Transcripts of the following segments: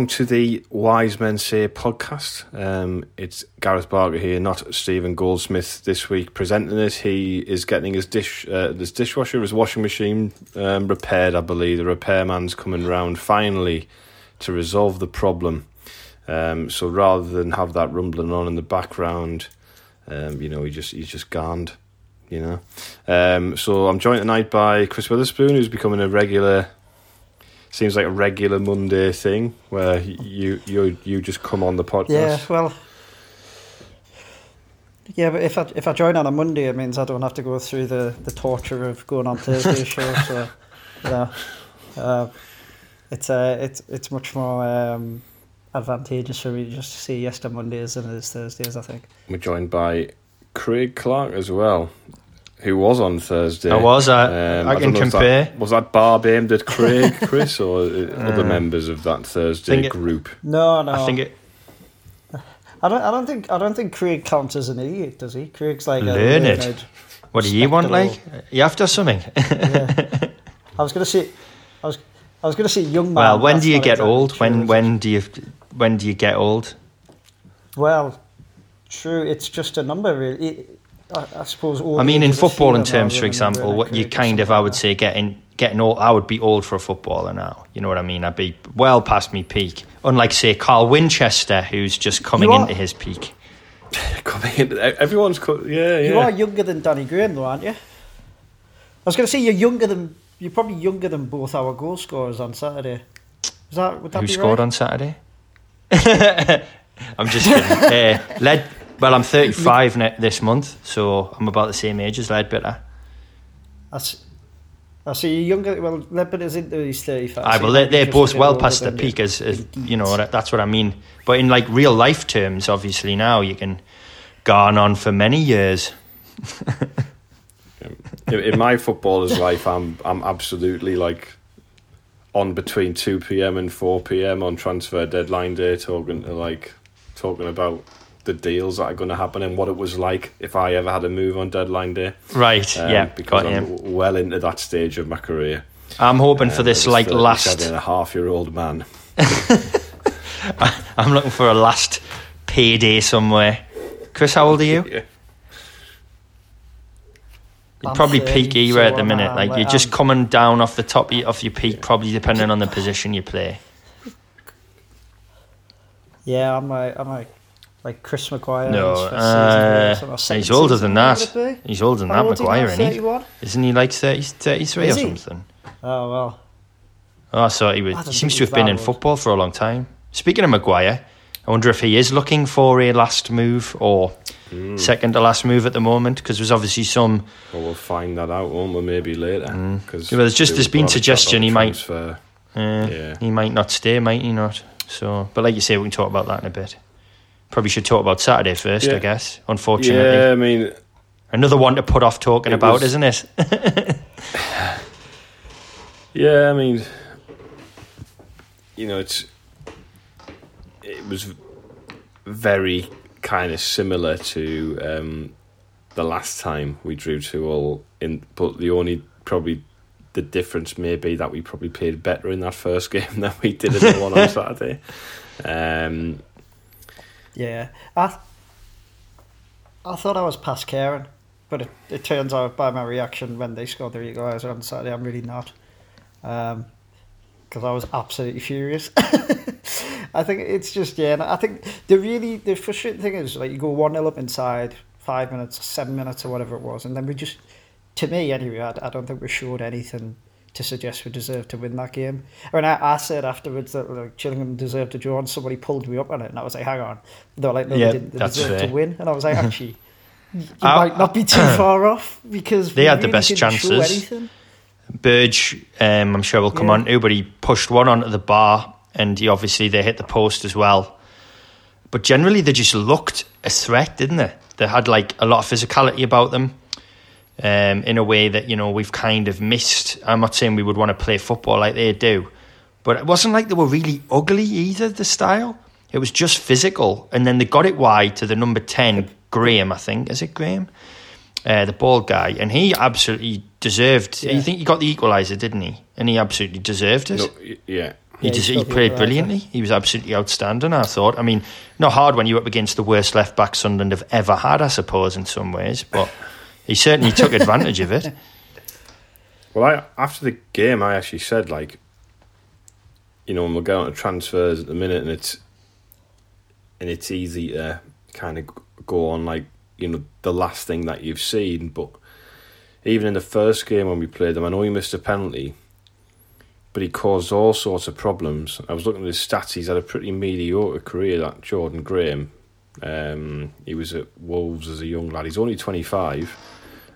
Along to the Wise Men Say podcast. Um, it's Gareth Barker here, not Stephen Goldsmith this week presenting it. He is getting his dish, uh, his dishwasher, his washing machine um, repaired. I believe the repairman's coming round finally to resolve the problem. Um, so rather than have that rumbling on in the background, um, you know, he just he's just garned. You know, um, so I'm joined tonight by Chris Witherspoon, who's becoming a regular seems like a regular Monday thing where you you you just come on the podcast. Yeah, well, yeah, but if I if I join on a Monday, it means I don't have to go through the, the torture of going on Thursday show. So, yeah, uh, it's uh, it's it's much more um, advantageous for me just to just see yes to Mondays than it is Thursdays. I think we're joined by Craig Clark as well who was on Thursday. I was. I, um, I, I can compare. Was that, was that barb aimed at Craig, Chris, or uh, other members of that Thursday it, group? No, no. I think it. I don't. I don't think. I don't think Craig counts as an idiot, does he? Craig's like learned. A learned what do you want? Like you have to have something. yeah. I was going to say. I was. I was going to say young man. Well, when do you get old? When when do you when do you get old? Well, true. It's just a number. Really. I, I suppose. I mean, in football, in terms, for example, what you kind of, I would say, getting getting old. I would be old for a footballer now. You know what I mean? I'd be well past me peak. Unlike, say, Carl Winchester, who's just coming into his peak. coming in, everyone's co- yeah, yeah. You are younger than Danny Graham, though, aren't you? I was going to say you're younger than you're probably younger than both our goal scorers on Saturday. Is that would that Who be scored right? on Saturday? I'm just kidding. uh, led well, I'm 35 ne- this month, so I'm about the same age as Leadbitter. I see, I see you're younger. Well, Leadbitter's into his 35. I well, they're, they're both well past the peak, as, as you know. That, that's what I mean. But in like real life terms, obviously now you can go on for many years. in my footballer's life, I'm I'm absolutely like on between two p.m. and four p.m. on transfer deadline day, talking to like talking about the deals that are going to happen and what it was like if I ever had a move on deadline day. Right. Um, yeah. Because I'm him. well into that stage of my career. I'm hoping um, for this like last and a half year old man. I'm looking for a last payday somewhere. Chris, how old are you? Yeah. You're probably peak era so at the minute. Like you're just coming down off the top of your peak, probably depending on the position you play. Yeah, I'm like I'm like like Chris Maguire. No, uh, he's older than that. He's older than How that, Maguire, isn't he? Isn't he like 30, 33 Is or he? something? Oh well. Oh, so he, was, he seems to have been in football for a long time. Speaking of Maguire, I wonder if he is looking for a last move or mm. second to last move at the moment because there's obviously some. Well, we'll find that out, won't we? Maybe later. Because mm. well, there's just there's been suggestion he might. Uh, yeah. He might not stay, might he not? So, but like you say, we can talk about that in a bit. Probably should talk about Saturday first, yeah. I guess. Unfortunately, yeah. I mean, another one to put off talking about, was, isn't it? yeah, I mean, you know, it's it was very kind of similar to um, the last time we drew two all in, but the only probably the difference may be that we probably played better in that first game than we did in the one on Saturday. Um, yeah, I I thought I was past caring, but it, it turns out by my reaction when they scored the equaliser on Saturday, I'm really not. Um, because I was absolutely furious. I think it's just yeah. I think the really the frustrating thing is like you go one 0 up inside five minutes, seven minutes, or whatever it was, and then we just, to me anyway, I, I don't think we showed anything to suggest we deserved to win that game. I mean, I, I said afterwards that like, Gillingham deserved to draw, and somebody pulled me up on it, and I was like, hang on. They were like, no, yeah, they didn't. They deserved fair. to win. And I was like, actually, you I, might not be too far off because they had really the best chances. Burge, um, I'm sure will come yeah. on to, but he pushed one onto the bar, and he obviously they hit the post as well. But generally, they just looked a threat, didn't they? They had like a lot of physicality about them um, in a way that you know we've kind of missed. I'm not saying we would want to play football like they do, but it wasn't like they were really ugly either. The style it was just physical, and then they got it wide to the number ten Graham, I think. Is it Graham? Uh, the bald guy, and he absolutely deserved. Yeah. You think he got the equaliser, didn't he? And he absolutely deserved it. No, yeah. He yeah, just he played brilliantly. He was absolutely outstanding. I thought. I mean, not hard when you're up against the worst left back Sunderland have ever had, I suppose, in some ways. But he certainly took advantage of it. Well, I, after the game, I actually said like, you know, when we're going to transfers at the minute, and it's and it's easy to kind of go on like you know the last thing that you've seen, but even in the first game when we played them, I know he missed a penalty, but he caused all sorts of problems. I was looking at his stats; he's had a pretty mediocre career. That Jordan Graham, um, he was at Wolves as a young lad. He's only twenty five,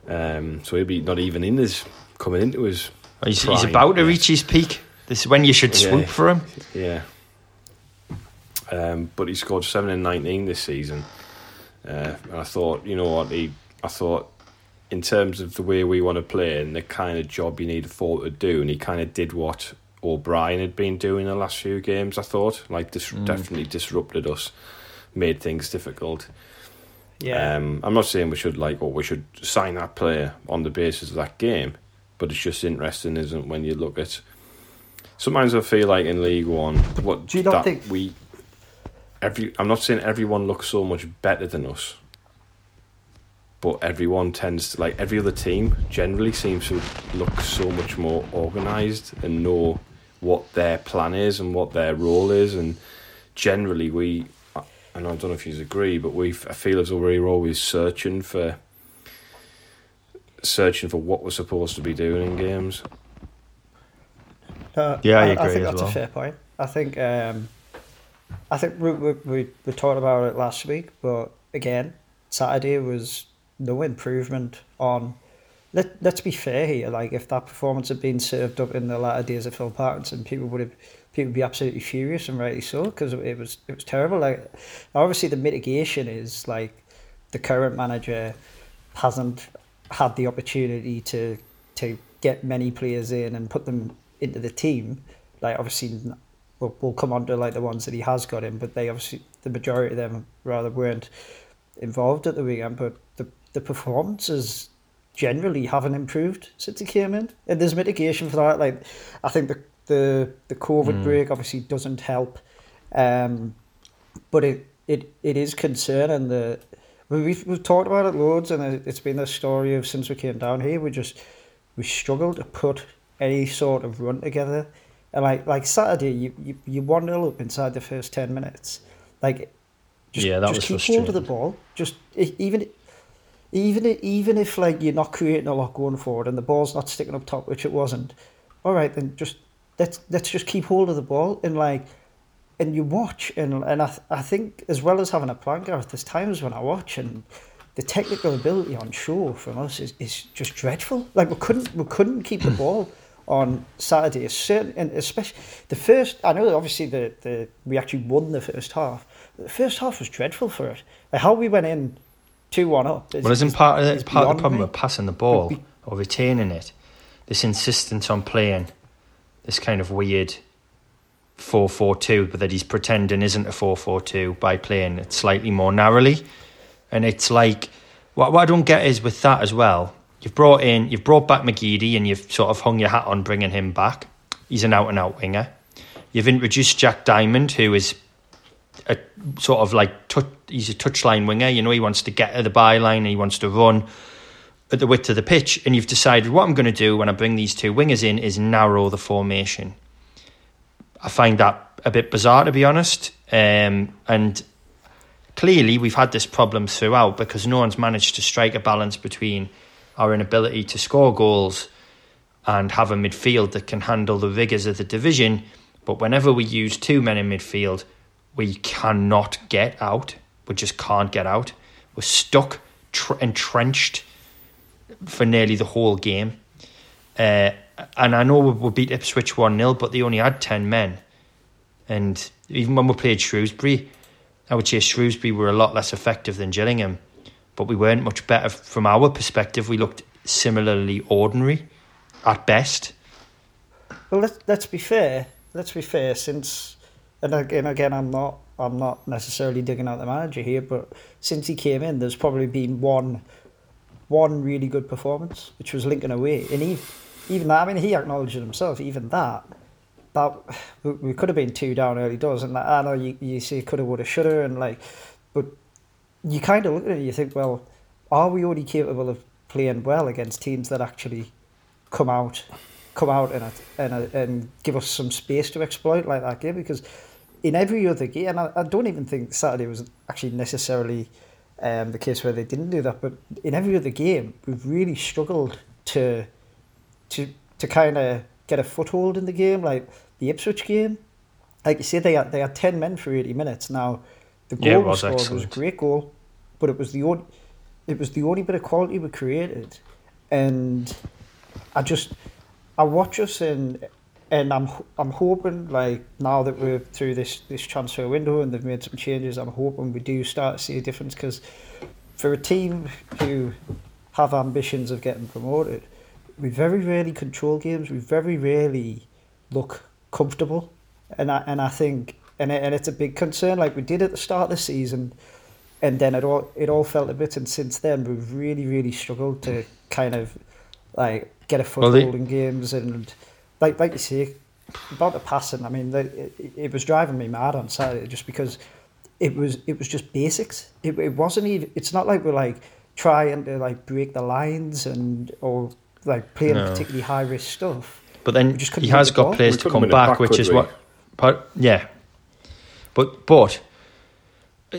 um, so he'll be not even in his coming into his. He's, he's about to reach his peak. This is when you should swoop yeah, for him. Yeah. Um, but he scored seven and nineteen this season, uh, and I thought, you know what, he, I thought in terms of the way we want to play and the kind of job you need a forward to do, and he kind of did what O'Brien had been doing the last few games. I thought, like, this mm. definitely disrupted us, made things difficult. Yeah, um, I'm not saying we should like, or we should sign that player on the basis of that game, but it's just interesting, isn't it, when you look at. Sometimes I feel like in League One, what do you not think we every? I'm not saying everyone looks so much better than us, but everyone tends to like every other team generally seems to look so much more organized and know what their plan is and what their role is and generally we and I don't know if you agree but we I feel as though we're always searching for searching for what we're supposed to be doing in games uh, yeah I, I, I think that's well. a fair point I think um, I think we, we, we, we talked about it last week but again Saturday was no improvement on. Let Let's be fair here. Like if that performance had been served up in the latter days of Phil Parkinson, people would have people would be absolutely furious and rightly so because it was it was terrible. Like obviously the mitigation is like the current manager hasn't had the opportunity to to get many players in and put them into the team. Like obviously we'll, we'll come on to like the ones that he has got in, but they obviously the majority of them rather weren't involved at the weekend. But the the performances generally haven't improved since he came in. And there's mitigation for that. Like I think the the the COVID mm. break obviously doesn't help, um, but it it it is concerning that we've we've talked about it loads, and it's been the story of since we came down here. We just we struggled to put any sort of run together. And like like Saturday, you you, you one nil up inside the first ten minutes. Like just, yeah, that just was keep hold of the ball. Just even even if, even if like you're not creating a lot going forward and the ball's not sticking up top, which it wasn't, all right, then just let's let's just keep hold of the ball and like and you watch and and I I think as well as having a plan, Gareth, there's times when I watch and the technical ability on show from us is, is just dreadful. Like we couldn't we couldn't keep the ball on Saturday. Certain, and especially the first. I know obviously the, the we actually won the first half. The first half was dreadful for us Like how we went in two one up. Is, well, isn't part of, is part of the problem me? with passing the ball or retaining it? This insistence on playing this kind of weird four four two, but that he's pretending isn't a four four two by playing it slightly more narrowly, and it's like what, what I don't get is with that as well. You've brought in, you've brought back McGeady, and you've sort of hung your hat on bringing him back. He's an out and out winger. You've introduced Jack Diamond, who is a sort of like he's a touchline winger. You know, he wants to get at the byline, he wants to run at the width of the pitch. And you've decided what I'm going to do when I bring these two wingers in is narrow the formation. I find that a bit bizarre, to be honest. Um, and clearly, we've had this problem throughout because no one's managed to strike a balance between our inability to score goals and have a midfield that can handle the rigours of the division. But whenever we use two men in midfield, we cannot get out. We just can't get out. We're stuck, tr- entrenched for nearly the whole game. Uh, and I know we, we beat Ipswich 1 0, but they only had 10 men. And even when we played Shrewsbury, I would say Shrewsbury were a lot less effective than Gillingham, but we weren't much better from our perspective. We looked similarly ordinary at best. Well, let's, let's be fair. Let's be fair. Since and again, again, I'm not, I'm not necessarily digging out the manager here, but since he came in, there's probably been one, one really good performance, which was Lincoln away, and even, even that, I mean, he acknowledged it himself. Even that, that we could have been two down early doors, and I know you you see could have, would have, should have, and like, but you kind of look at it, and you think, well, are we already capable of playing well against teams that actually come out, come out and and and give us some space to exploit like that game? Because in every other game, and I, I don't even think Saturday was actually necessarily um, the case where they didn't do that, but in every other game, we've really struggled to to to kind of get a foothold in the game. Like the Ipswich game, like you say, they had they had ten men for eighty minutes. Now the goal yeah, was, scored excellent. was a great goal, but it was the only it was the only bit of quality we created, and I just I watch us and and I'm I'm hoping like now that we're through this this transfer window and they've made some changes, I'm hoping we do start to see a difference because for a team who have ambitions of getting promoted, we very rarely control games. We very rarely look comfortable, and I and I think and it, and it's a big concern. Like we did at the start of the season, and then it all it all felt a bit. And since then, we've really really struggled to kind of like get a foothold well, they... in games and like like you say about the passing. I mean, the, it, it was driving me mad on Saturday just because it was it was just basics. It, it wasn't even. It's not like we're like trying to like break the lines and or like playing no. particularly high risk stuff. But then he has got ball. players to come back, back, which is we? what. But yeah, but but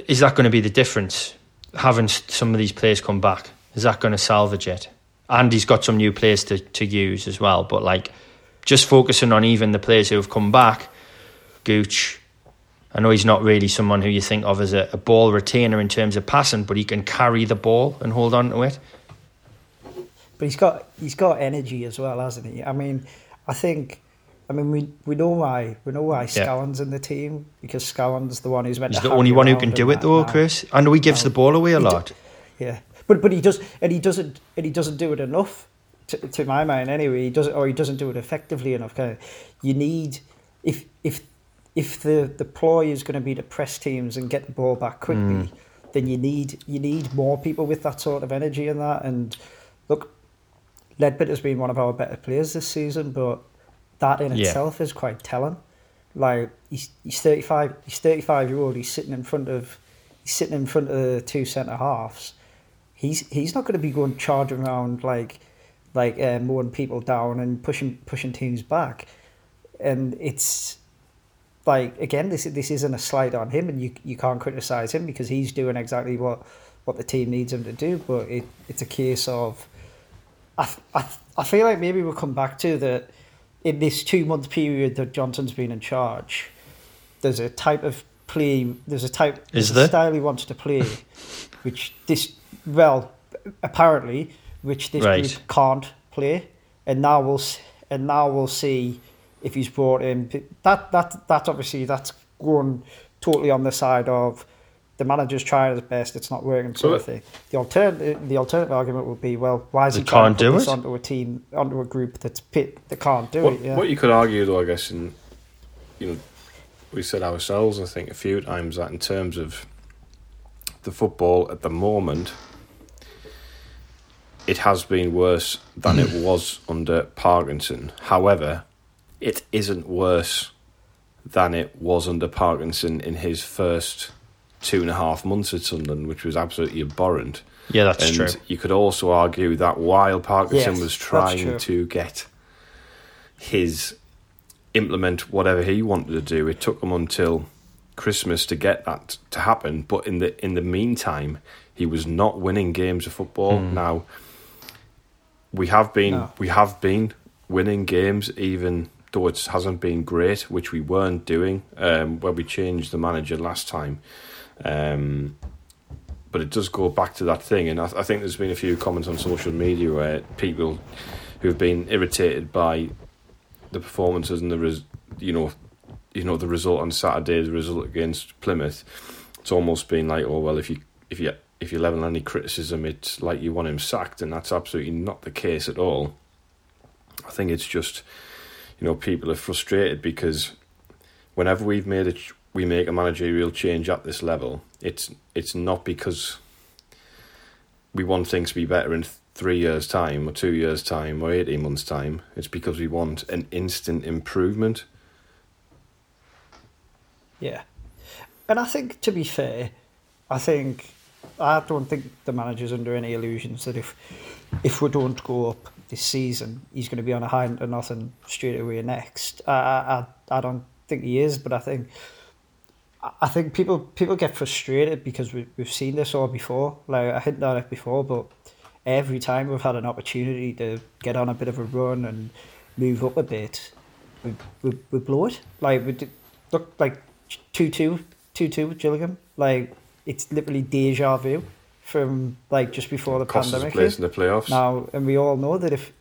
is that going to be the difference? Having some of these players come back is that going to salvage it? And he's got some new players to to use as well. But like, just focusing on even the players who have come back, Gooch. I know he's not really someone who you think of as a, a ball retainer in terms of passing, but he can carry the ball and hold on to it but he's got he's got energy as well, hasn't he? I mean, I think. I mean, we we know why we know why Scowen's in the team because Scowen's the one who's meant. He's the only one who can do it, though, now. Chris. I know he gives the ball away a lot. Do, yeah, but but he does, and he doesn't, and he doesn't do it enough. To, to my mind, anyway, he doesn't, or he doesn't do it effectively enough. Kind of, you need if if if the the ploy is going to be to press teams and get the ball back quickly, mm. then you need you need more people with that sort of energy and that. And look, Leadbitter's been one of our better players this season, but that in yeah. itself is quite telling. Like he's he's thirty five he's thirty five year old, he's sitting in front of he's sitting in front of the two centre halves. He's he's not gonna be going charging around like like uh, mowing people down and pushing pushing teams back. And it's like again, this this isn't a slight on him, and you you can't criticize him because he's doing exactly what what the team needs him to do. But it, it's a case of I, I, I feel like maybe we'll come back to that in this two month period that Johnson's been in charge. There's a type of play. There's a type. Is there? style he wants to play, which this well apparently which this right. group can't play, and now we'll and now we'll see if he's brought in. That that that's obviously that's going totally on the side of the manager's trying his best, it's not working, sort of thing. The alternative, the alternative argument would be, well, why is he trying to put this onto a team, onto a group that's pit that can't do what, it? Yeah. What you could argue, though, I guess, and you know, we said ourselves, I think, a few times that in terms of the football at the moment, it has been worse than it was under Parkinson. However, it isn't worse than it was under Parkinson in his first two and a half months at Sunderland, which was absolutely abhorrent. Yeah, that's and true. You could also argue that while Parkinson yes, was trying to get his implement whatever he wanted to do, it took him until Christmas to get that to happen. But in the in the meantime, he was not winning games of football. Mm. Now we have been no. we have been winning games even though it hasn't been great, which we weren't doing um, when we changed the manager last time. Um, but it does go back to that thing, and I, I, think there's been a few comments on social media where people who've been irritated by the performances and the res, you know, you know the result on Saturday, the result against Plymouth. It's almost been like, oh well, if you if you if you level any criticism, it's like you want him sacked, and that's absolutely not the case at all. I think it's just, you know, people are frustrated because whenever we've made a we make a managerial change at this level, it's it's not because we want things to be better in three years' time, or two years' time, or eighteen months' time. It's because we want an instant improvement. Yeah, and I think to be fair, I think I don't think the manager's under any illusions that if if we don't go up this season, he's going to be on a high to nothing straight away next. I I I don't think he is, but I think I think people people get frustrated because we we've seen this all before. Like I hinted at it before, but every time we've had an opportunity to get on a bit of a run and move up a bit, we we, we blow it. Like we did, look like two two two two with Gillingham. Like it's literally deja vu from like just before the Cost pandemic. place in the playoffs. Now, and we all know that if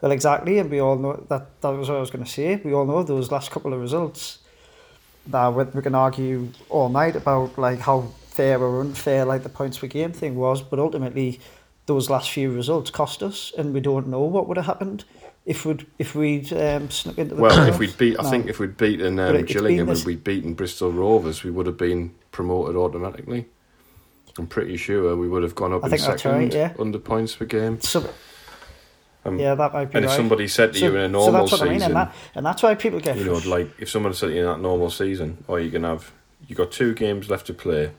well, exactly, and we all know that that was what I was going to say. We all know those last couple of results. Now we, we can argue all night about like how fair or unfair like the points per game thing was, but ultimately those last few results cost us, and we don't know what would have happened if we'd if we'd um, snuck into the Well, if we'd beat, I No. think if we'd beaten um, Gillingham and we'd beaten Bristol Rovers, we would have been promoted automatically. I'm pretty sure we would have gone up I in second right, yeah. under points per game. So, Um, yeah, that might be and if somebody said to you in a normal so that's what season, I mean, and, that, and that's why people get you know, like if someone said to you in that normal season, or you can have, you got two games left to play.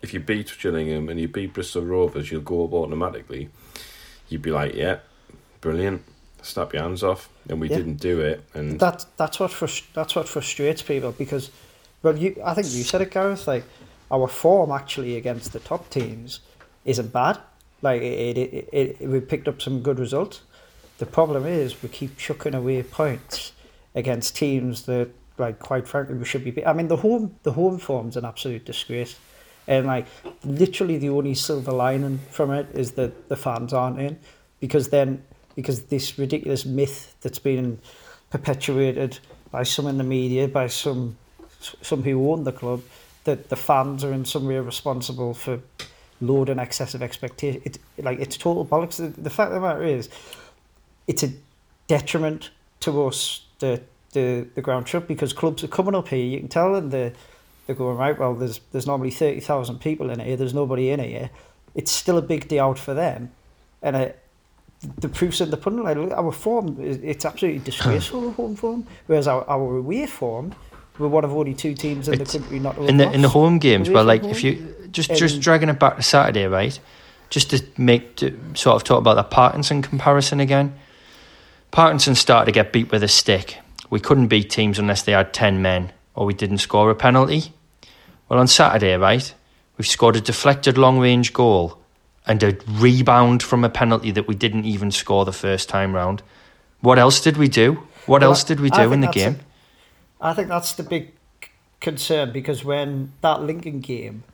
If you beat Gillingham and you beat Bristol Rovers, you'll go up automatically. You'd be like, yeah, brilliant. Snap your hands off, and we Yeah. didn't do it. And that that's what frus- that's what frustrates people because well you I think you said it Gareth like our form actually against the top teams isn't bad like it, it, it, it we picked up some good results the problem is we keep chucking away points against teams that like quite frankly we should be be- I mean the home the home form's an absolute disgrace and like literally the only silver lining from it is that the fans aren't in because then because this ridiculous myth that's been perpetuated by some in the media by some some who own the club that the fans are in some way responsible for load and excessive expectation it like it's total bollocks. The, the fact of the matter is it's a detriment to us the the the ground trip because clubs are coming up here. You can tell and they're they're going right well there's there's normally 30,000 people in here. There's nobody in here. It's still a big day out for them. And it, the proof's in the pudding like look, our form, it's absolutely disgraceful home form whereas our, our away form we're one of only two teams in It's- the country not in the in the home games, well, like home. if you just just dragging it back to Saturday, right? Just to make to sort of talk about the Parkinson comparison again. Parkinson started to get beat with a stick. We couldn't beat teams unless they had ten men or we didn't score a penalty. Well, on Saturday, right, we've scored a deflected long range goal and a rebound from a penalty that we didn't even score the first time round. What else did we do? What Well, else did we do in the game? I think that's the big concern because when that Lincoln game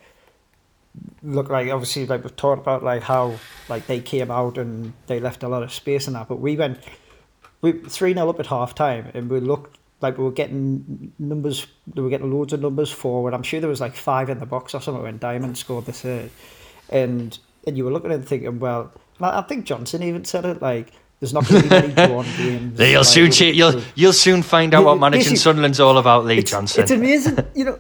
looked like obviously like we've talked about like how like they came out and they left a lot of space in that, but we went we three 0 up at half time and we looked like we were getting numbers we were getting loads of numbers forward. I'm sure there was like five in the box or something when Diamond scored the third. And and you were looking at and thinking, well I think Johnson even said it like there's not going to be many drawn games. You'll like, soon see, you'll you'll soon find out what managing Sunderland's all about, Lee it's, Johnson. It's amazing, you know.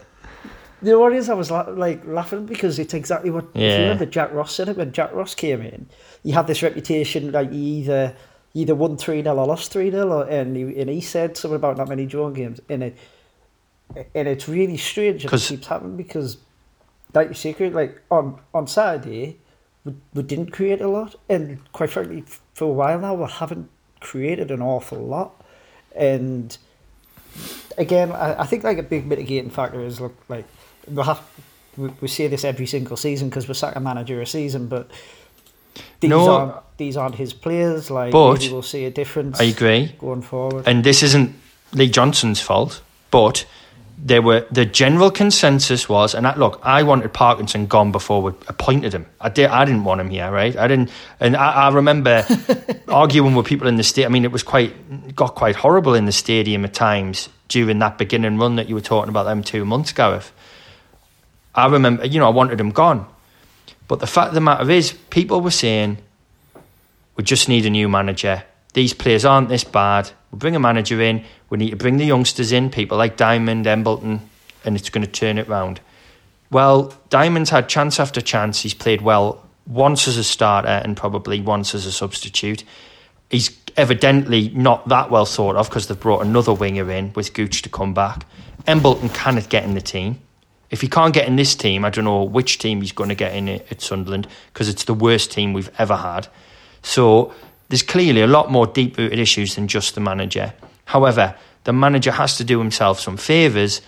The what? I was la- like laughing because it's exactly what. If Yeah. you remember, Jack Ross said it when Jack Ross came in. He had this reputation like he either either won three 0 or lost three 0 and he and he said something about not many drawn games, and it and it's really strange that it keeps happening because, like you say, like on on Saturday, we, we didn't create a lot, and quite frankly, for a while now, we haven't created an awful lot, and again, I, I think like a big mitigating factor is look like we have we, we say this every single season because we sack a manager a season, but these No. aren't these aren't his players. Like But we'll see a difference. I agree. going forward. And this isn't Lee Johnson's fault, but there were the general consensus was, and I, look, I wanted Parkinson gone before we appointed him. I did. I didn't want him here, right? I didn't, and I, I remember arguing with people in the state. I mean, it was quite got quite horrible in the stadium at times during that beginning run that you were talking about them two months, ago. Gareth. I remember, you know, I wanted him gone, but the fact of the matter is, people were saying we just need a new manager. These players aren't this bad. We'll bring a manager in. We need to bring the youngsters in, people like Diamond, Embleton, and it's going to turn it round. Well, Diamond's had chance after chance. He's played well once as a starter and probably once as a substitute. He's evidently not that well thought of because they've brought another winger in with Gooch to come back. Embleton cannot get in the team. If he can't get in this team, I don't know which team he's going to get in at Sunderland because it's the worst team we've ever had. So there's clearly a lot more deep rooted issues than just the manager. However, the manager has to do himself some favours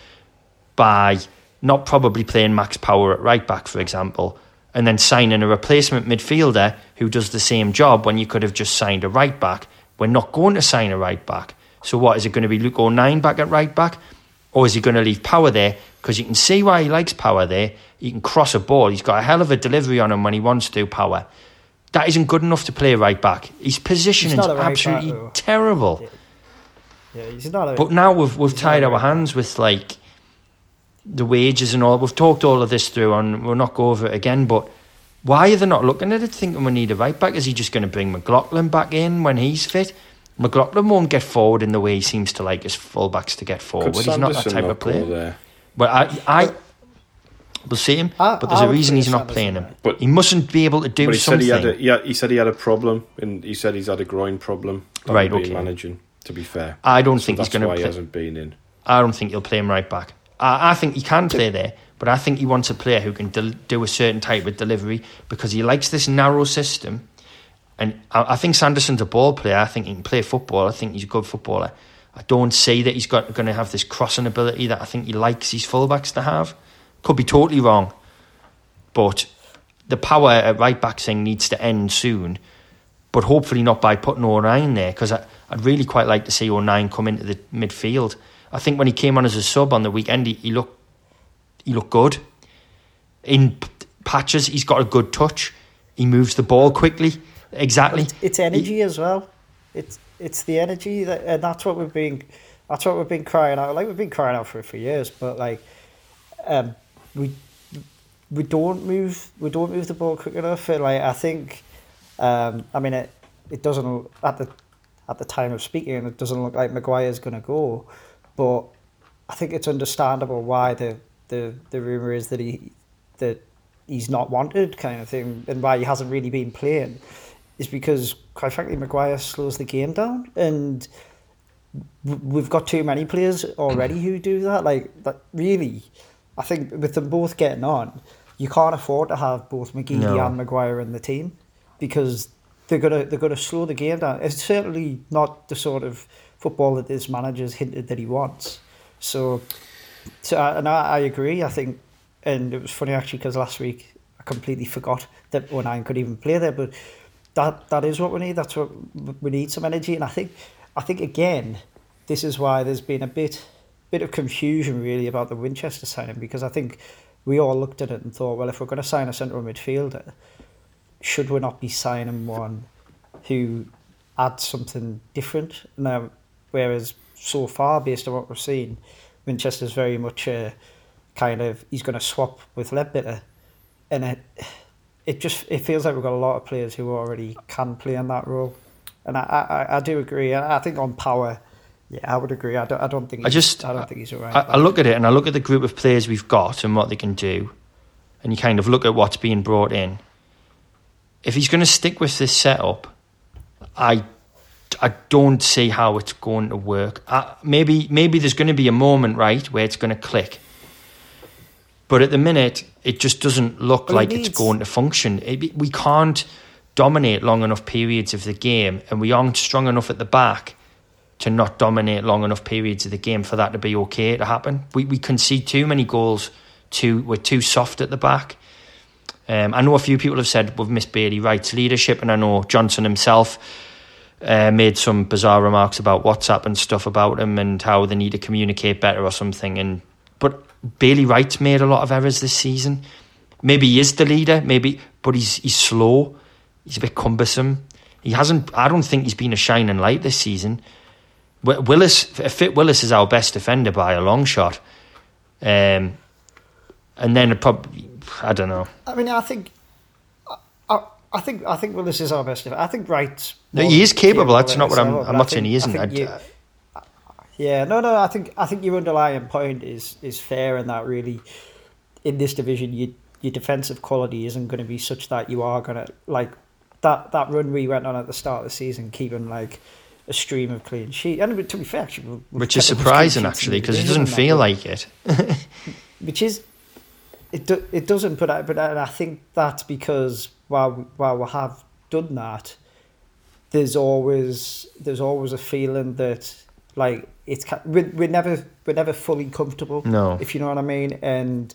by not probably playing Max Power at right back, for example, and then signing a replacement midfielder who does the same job when you could have just signed a right back. We're not going to sign a right back. So what is it going to be Luke O'Nien back at right back? Or is he going to leave Power there? Because you can see why he likes Power there. He can cross a ball. He's got a hell of a delivery on him when he wants to, do Power. That isn't good enough to play right back. His positioning is absolutely back, terrible. Yeah. yeah, he's not a, but now we've we've tied our hands with like the wages and all. We've talked all of this through, and we'll not go over it again. But why are they not looking at it, thinking we need a right back? Is he just going to bring McLaughlin back in when he's fit? McLaughlin won't get forward in the way he seems to like his fullbacks to get forward. He's not that type of player. There? But I, I we'll see him. I, but there's I a reason he's not playing him. But he mustn't be able to do but he something. Said he, had a, yeah, he said he had a problem, and he said he's had a groin problem. Right, okay. Managing, to be fair, I don't so think he's going to. Play. He hasn't been in. I don't think he'll play him right back. I, I think he can play there, but I think he wants a player who can del- do a certain type of delivery because he likes this narrow system. And I, I think Sanderson's a ball player. I think he can play football. I think he's a good footballer. I don't say that he's got going to have this crossing ability that I think he likes his fullbacks to have. Could be totally wrong, but the power at right back thing needs to end soon. But hopefully not by putting O'Nien there because I'd really quite like to see O'Nien come into the midfield I think when he came on as a sub on the weekend, he, he looked he looked good. In patches, he's got a good touch. He moves the ball quickly. Exactly. It's, it's energy he, as well. It's it's the energy that, and that's what we've been that's what we've been crying out. Like we've been crying out for for years, but like um, we we don't move we don't move the ball quick enough. And like I think, um, I mean it it doesn't at the at the time of speaking, it doesn't look like Maguire's going to go. But I think it's understandable why the the the rumor is that he that he's not wanted kind of thing, and why he hasn't really been playing, is because quite frankly Maguire slows the game down, and we've got too many players already who do that. Like that, really, I think with them both getting on, you can't afford to have both McGeady no. and Maguire in the team because they're gonna they're gonna slow the game down. It's certainly not the sort of football that this manager's hinted that he wants. So, so uh, and I, I agree. I think, and it was funny actually because last week I completely forgot that O'Nien could even play there. But that that is what we need. That's what we need some energy. And I think, I think again, this is why there's been a bit bit of confusion really about the Winchester signing because I think we all looked at it and thought, well, if we're going to sign a central midfielder, should we not be signing one who adds something different? Now, Whereas so far, based on what we've seen, Winchester's very much a kind of he's going to swap with Leadbitter, and it it just it feels like we've got a lot of players who already can play in that role, and I I, I do agree. I think on power. Yeah, I would agree. I don't. I don't think. I just. I don't think he's alright. I, I look at it and I look at the group of players we've got and what they can do, and you kind of look at what's being brought in. If he's going to stick with this setup, I I don't see how it's going to work. Uh, maybe maybe there's going to be a moment, right, where it's going to click. But at the minute, it just doesn't look well, like it it's going to function. It, we can't dominate long enough periods of the game, and we aren't strong enough at the back to not dominate long enough periods of the game for that to be okay to happen. We we concede too many goals. Too we're too soft at the back. Um, I know a few people have said we've missed Bailey Wright's leadership, and I know Johnson himself uh, made some bizarre remarks about WhatsApp and stuff about him and how they need to communicate better or something. And but Bailey Wright's made a lot of errors this season. Maybe he is the leader, maybe, but he's he's slow. He's a bit cumbersome. He hasn't. I don't think he's been a shining light this season. Willis, Fit Willis is our best defender by a long shot. Um, and then probably, I don't know. I mean, I think I think I think Willis is our best. Defender. I think Wright. No, he is capable. That's not what I'm. I'm not saying he isn't. You, yeah, no, no. I think I think your underlying point is is fair in that really, in this division, you, your defensive quality isn't going to be such that you are going to like that that run we went on at the start of the season, keeping like a stream of clean sheets. And to be fair, actually, which is surprising actually because it doesn't feel like it. which is it. Do, it doesn't, but I, but I, I think that's because while while we have done that, there's always there's always a feeling that like it's we're, we're never we're never fully comfortable. No, if you know what I mean. And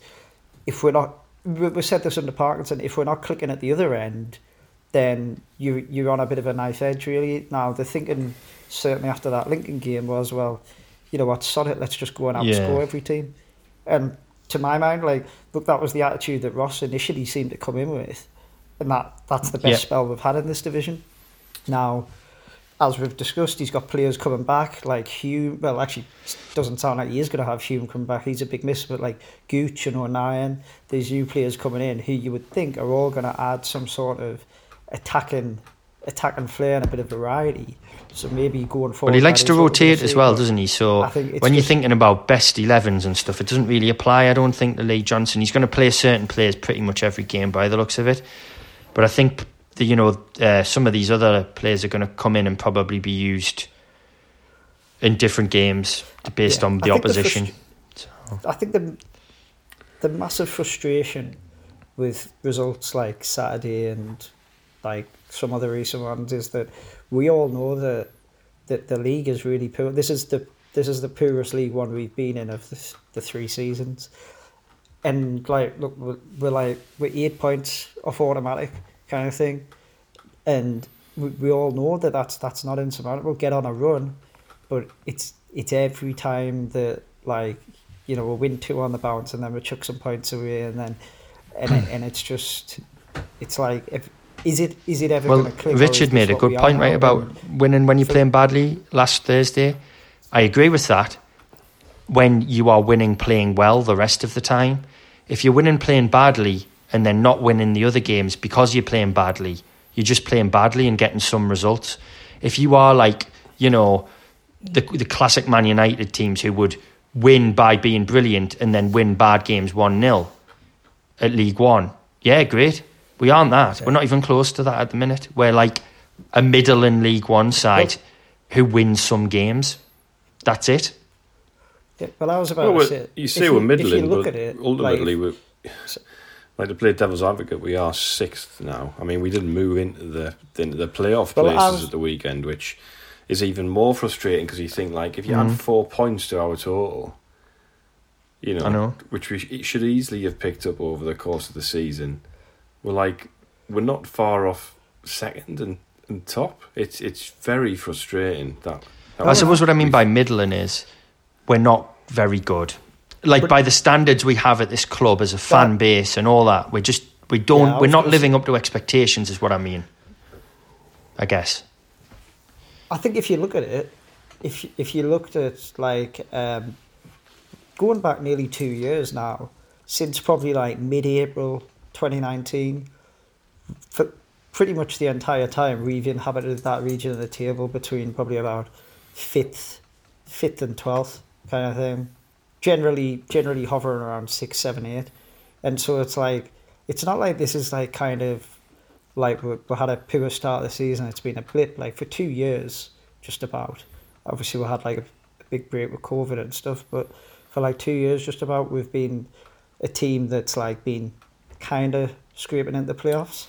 if we're not, we, we said this under Parkinson. If we're not clicking at the other end, then you you're on a bit of a knife edge really. Now the thinking certainly after that Lincoln game was well, you know what, sod it, let's just go and outscore yeah. every team. And to my mind, like look, that was the attitude that Ross initially seemed to come in with, and that that's the best yeah. spell we've had in this division. Now, as we've discussed, he's got players coming back like Hume. Well, actually, doesn't sound like he is going to have Hume come back. He's a big miss, but like Gooch and O'Nien, these new players coming in who you would think are all going to add some sort of attacking attacking flair and a bit of variety. So maybe going forward. Well, he likes to rotate as well, doesn't he? So when you're thinking about best 11s and stuff, it doesn't really apply. I don't think to Lee Johnson. He's going to play certain players pretty much every game by the looks of it. But I think the, you know uh, some of these other players are going to come in and probably be used in different games based yeah, on the opposition. The frust- so. I think the the massive frustration with results like Saturday and like some of the recent ones is that we all know that that the league is really poor. This is the this is the poorest league one we've been in of the, the three seasons, and like look we're, we're like we're eight points off automatic kind of thing, and we, we all know that that's that's not insurmountable. Get on a run, but it's it's every time that like you know we win two on the bounce and then we chuck some points away and then and it, and it's just it's like if is it is it ever well, going to click? Richard made a good point, right, about winning when you're playing badly last Thursday. I agree with that. When you are winning playing well the rest of the time, if you're winning playing badly and then not winning the other games because you're playing badly, you're just playing badly and getting some results. If you are like, you know, the the classic Man United teams who would win by being brilliant and then win bad games 1 0 at League One, yeah, great. We aren't that. We're not even close to that at the minute. We're like a middle in League One side well, who wins some games. That's it. Yeah, well, I was about well, to say. You say we're middling, but it, ultimately like, we're. Like to play devil's advocate, we are sixth now. I mean, we didn't move into the into the playoff well, places was, at the weekend, which is even more frustrating because you think like if you mm. four points to our total, you know, know, which we should easily have picked up over the course of the season, we're like we're not far off second and, and top. It's it's very frustrating that. that I suppose what I mean by middling is we're not very good. Like but, by the standards we have at this club as a fan that, base and all that, we're just we don't yeah, we're not living up to expectations. Is what I mean. I guess. I think if you look at it, if if you looked at like um, going back nearly two years now, since probably like mid-April 2019, for pretty much the entire time, we've inhabited that region of the table between probably about fifth, fifth and twelfth kind of thing. Generally, generally hovering around six, seven, eight, and so it's like it's not like this is like kind of like we, we had a poor start of the season. It's been a blip like for two years, just about. Obviously, we had like a, a big break with COVID and stuff, but for like two years, just about, we've been a team that's like been kind of scraping into the playoffs.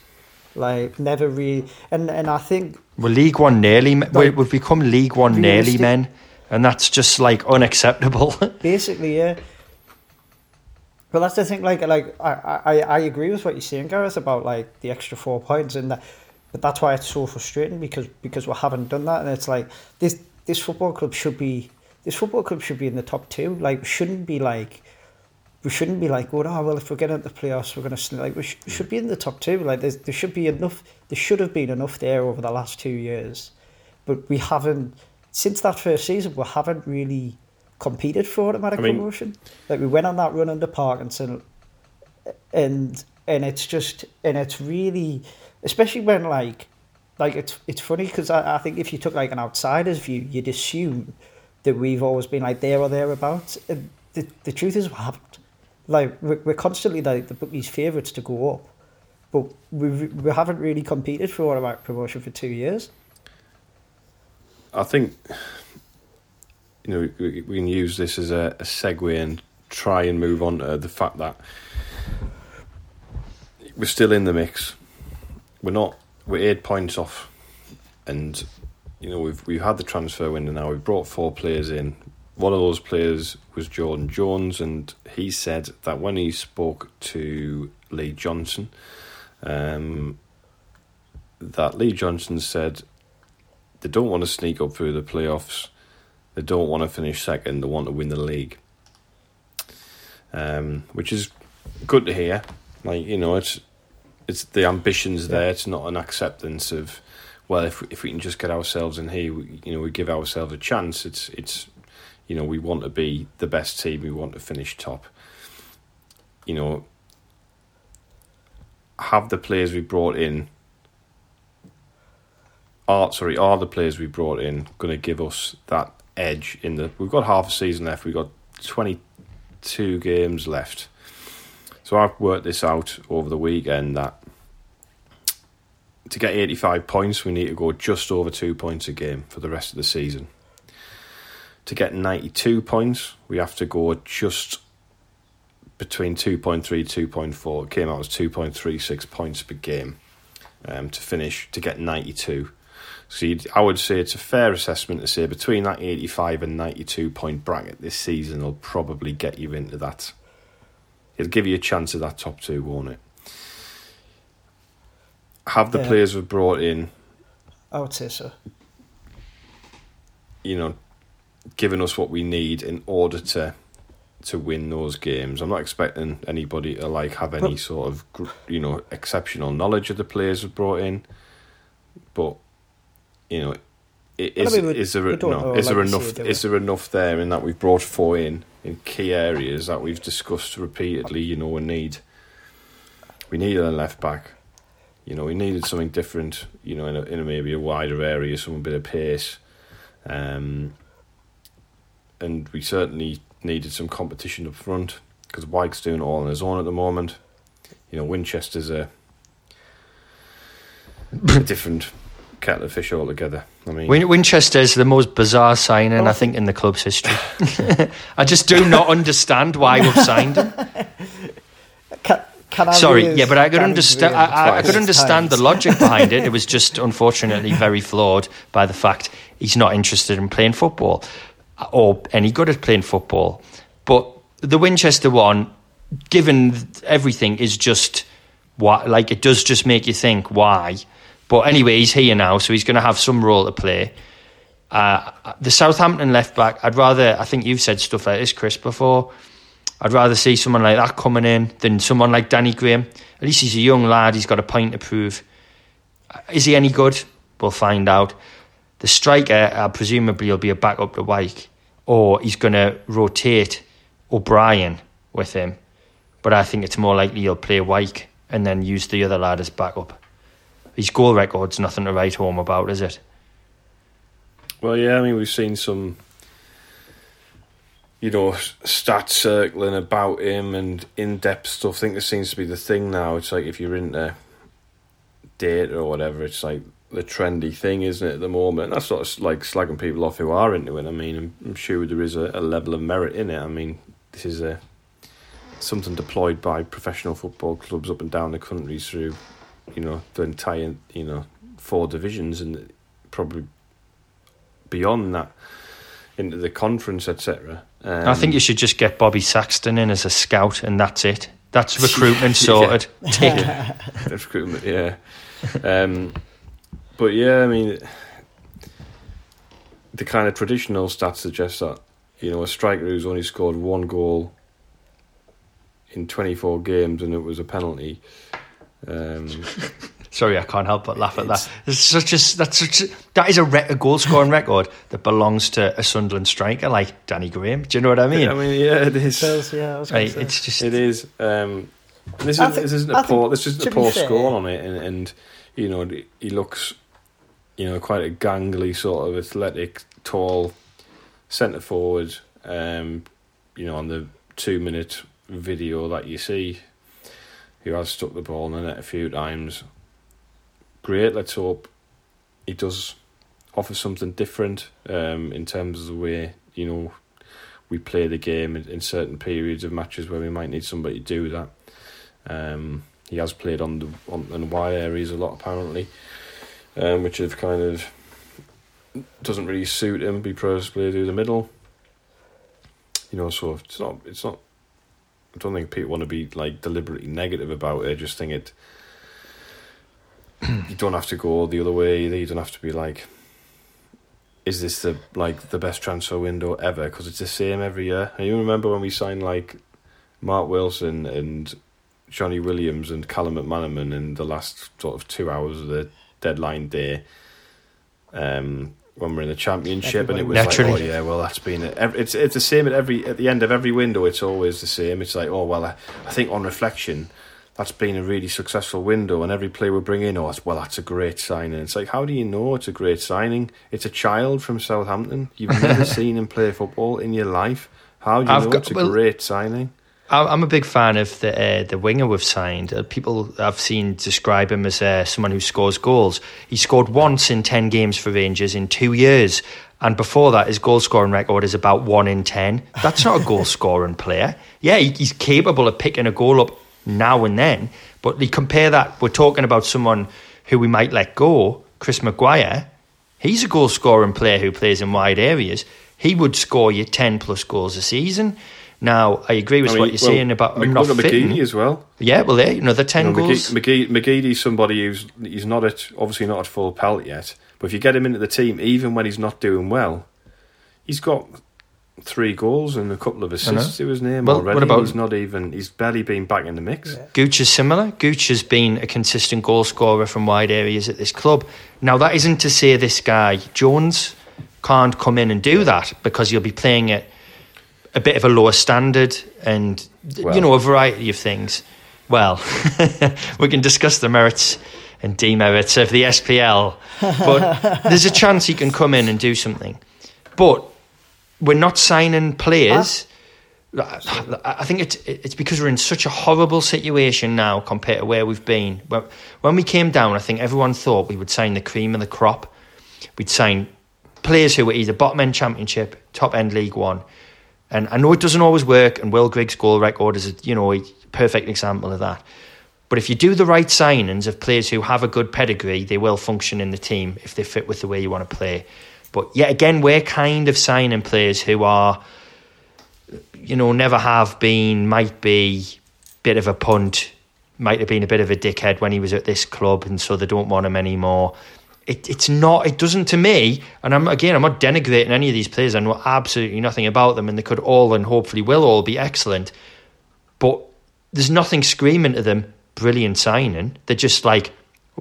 Like never really, and and I think well, League One nearly like, we've become League One nearly men, and that's just like unacceptable. basically, yeah. Well, that's the thing. Like, like I, I, I agree with what you're saying, Gareth, about like the extra four points, and that, but that's why it's so frustrating because because we haven't done that, and it's like this this football club should be this football club should be in the top two. Like, shouldn't be like we shouldn't be like, oh, well, if we're getting into the playoffs, we're going to like we, sh- should be in the top two. Like there should be enough. There should have been enough there over the last two years, but we haven't. Since that first season, we haven't really competed for automatic I mean, promotion. Like we went on that run under Parkinson, and and it's just and it's really, especially when like, like it's it's funny because I, I think if you took like an outsider's view, you'd assume that we've always been like there or thereabouts. And the the truth is we haven't like we're constantly like the bookies' favourites to go up, but we we haven't really competed for automatic promotion for two years. I think you know we, we can use this as a, a segue and try and move on to the fact that we're still in the mix. We're not. We're eight points off, and you know we've we've had the transfer window now. We've brought four players in. One of those players was Jordan Jones, and he said that when he spoke to Lee Johnson, um, that Lee Johnson said they don't want to sneak up through the playoffs. They don't want to finish second. They want to win the league, um, which is good to hear. Like you know, it's it's the ambitions there. It's not an acceptance of well, if if we can just get ourselves in here, we, you know, we give ourselves a chance. It's it's you know, we want to be the best team. We want to finish top. You know, have the players we brought in. Are sorry, are the players we brought in going to give us that edge in the? We've got half a season left. We've got twenty two games left. So I've worked this out over the weekend that to get 85 points, we need to go just over two points a game for the rest of the season to get 92 points, we have to go just between 2.3 2.4. It came out as 2.36 points per game um, to finish to get 92. So I would say it's a fair assessment to say between that 85 and 92 point bracket this season will probably get you into that. It'll give you a chance of that top two, won't it? Have the yeah. players we've brought in. I would say so. You know, given us what we need in order to to win those games. I'm not expecting anybody to like have any sort of you know exceptional knowledge of the players we've brought in, but you know, is, I mean, is there no, is there enough is there enough there in that we've brought four in in key areas that we've discussed repeatedly? You know, we need we needed a left back. You know, we needed something different. You know, in a, in a maybe a wider area, some bit of pace. Um, and we certainly needed some competition up front because Wyke's doing all on his own at the moment. You know, Winchester's a, a different kettle of fish altogether. I mean, Win- Winchester's the most bizarre signing I think in the club's history. I just do not understand why we've signed him. Can, can Sorry, yeah, but I could understand. I, I, could understand the logic behind it. It was just unfortunately very flawed by the fact he's not interested in playing football or any good at playing football. But the Winchester one, given everything, is just why. Like it does just make you think why. But anyway, he's here now, so he's going to have some role to play. Uh, the Southampton left back, I'd rather. I think you've said stuff like this, Chris, before. I'd rather see someone like that coming in than someone like Danny Graham. At least he's a young lad. He's got a point to prove. Is he any good? We'll find out. The striker, uh, presumably, will be a backup to Wyke, or he's going to rotate O'Brien with him. But I think it's more likely he'll play Wyke and then use the other lad as backup. His goal record's nothing to write home about, is it? Well, yeah, I mean, we've seen some, you know, stats circling about him and in depth stuff. I think this seems to be the thing now. It's like if you're into data or whatever, it's like the trendy thing, isn't it, at the moment? That's sort of like slagging people off who are into it. I mean, I'm, sure there is a, a, level of merit in it. I mean, this is a something deployed by professional football clubs up and down the country through, you know, the entire, you know, four divisions and probably beyond that into the conference, etc. Um, I think you should just get Bobby Saxton in as a scout, and that's it. That's recruitment sorted. yeah. recruitment, yeah. Um, but yeah, I mean, the kind of traditional stats suggest that you know a striker who's only scored one goal in 24 games and it was a penalty. Um, Sorry, I can't help but laugh at that. It's such a that's such a, that is a, re- a goal scoring record that belongs to a Sunderland striker like Danny Graham. Do you know what I mean? I mean, yeah, it is. It does, yeah, right, it's just it is. Um, this, is, think, this isn't a poor. This isn't a poor score on it, and, and you know he looks you know, quite a gangly sort of athletic, tall centre forward. Um, you know, on the two minute video that you see, who has stuck the ball in the net a few times. Great. Let's hope he does offer something different um, in terms of the way you know we play the game in, in, certain periods of matches where we might need somebody to do that. Um, he has played on the on, on wide areas a lot apparently, um, which have kind of doesn't really suit him. To play through the middle. You know, so it's not it's not. I don't think people want to be like deliberately negative about it. I just think it. you don't have to go the other way either. You don't have to be like, is this the like the best transfer window ever? Because it's the same every year. And you remember when we signed like Mark Wilson and Johnny Williams and Callum McManaman in the last sort of two hours of the deadline day. Um, when we're in the championship, Everybody and it was naturally. like, oh yeah, well that's been it. It's it's the same at every at the end of every window. It's always the same. It's like, oh well, I, I think on reflection, that's been a really successful window, and every player we bring in, oh well, that's a great signing. It's like, how do you know it's a great signing? It's a child from Southampton. You've never seen him play football in your life. How do you I've know got, it's a well, great signing? I'm a big fan of the uh, the winger we've signed. Uh, people I've seen describe him as uh, someone who scores goals. He scored once in ten games for Rangers in two years, and before that, his goal scoring record is about one in ten. That's not a goal scoring player. Yeah, he, he's capable of picking a goal up now and then, but you compare that. We're talking about someone who we might let go, Chris Maguire. He's a goal scoring player who plays in wide areas. He would score you ten plus goals a season. Now, I agree with I mean, what you're well, saying about Mc, not fitting. as well. Yeah, well, there, you know, the 10 you know, goals. McGee, McGeady's somebody who's he's not at, obviously not at full pelt yet, but if you get him into the team, even when he's not doing well, he's got three goals and a couple of assists to his name well, already. What about, he's not even, he's barely been back in the mix. Yeah. Gooch is similar. Gooch has been a consistent goal scorer from wide areas at this club. Now, that isn't to say this guy, Jones, can't come in and do that because you'll be playing it a bit of a lower standard and well, you know a variety of things. Well, we can discuss the merits and demerits of the SPL, but there's a chance he can come in and do something. But we're not signing players. Ah. I think it's it's because we're in such a horrible situation now compared to where we've been. When we came down, I think everyone thought we would sign the cream of the crop. We'd sign players who were either bottom end championship, top end League One, and I know it doesn't always work, and Will Grigg's goal record is a, you know a perfect example of that. But if you do the right signings of players who have a good pedigree, they will function in the team if they fit with the way you want to play. But yet again, we're kind of signing players who are, you know, never have been, might be, bit of a punt, might have been a bit of a dickhead when he was at this club, and so they don't want him anymore it, it's not it doesn't to me and i'm again i'm not denigrating any of these players i know absolutely nothing about them and they could all and hopefully will all be excellent but there's nothing screaming to them brilliant signing. They're just like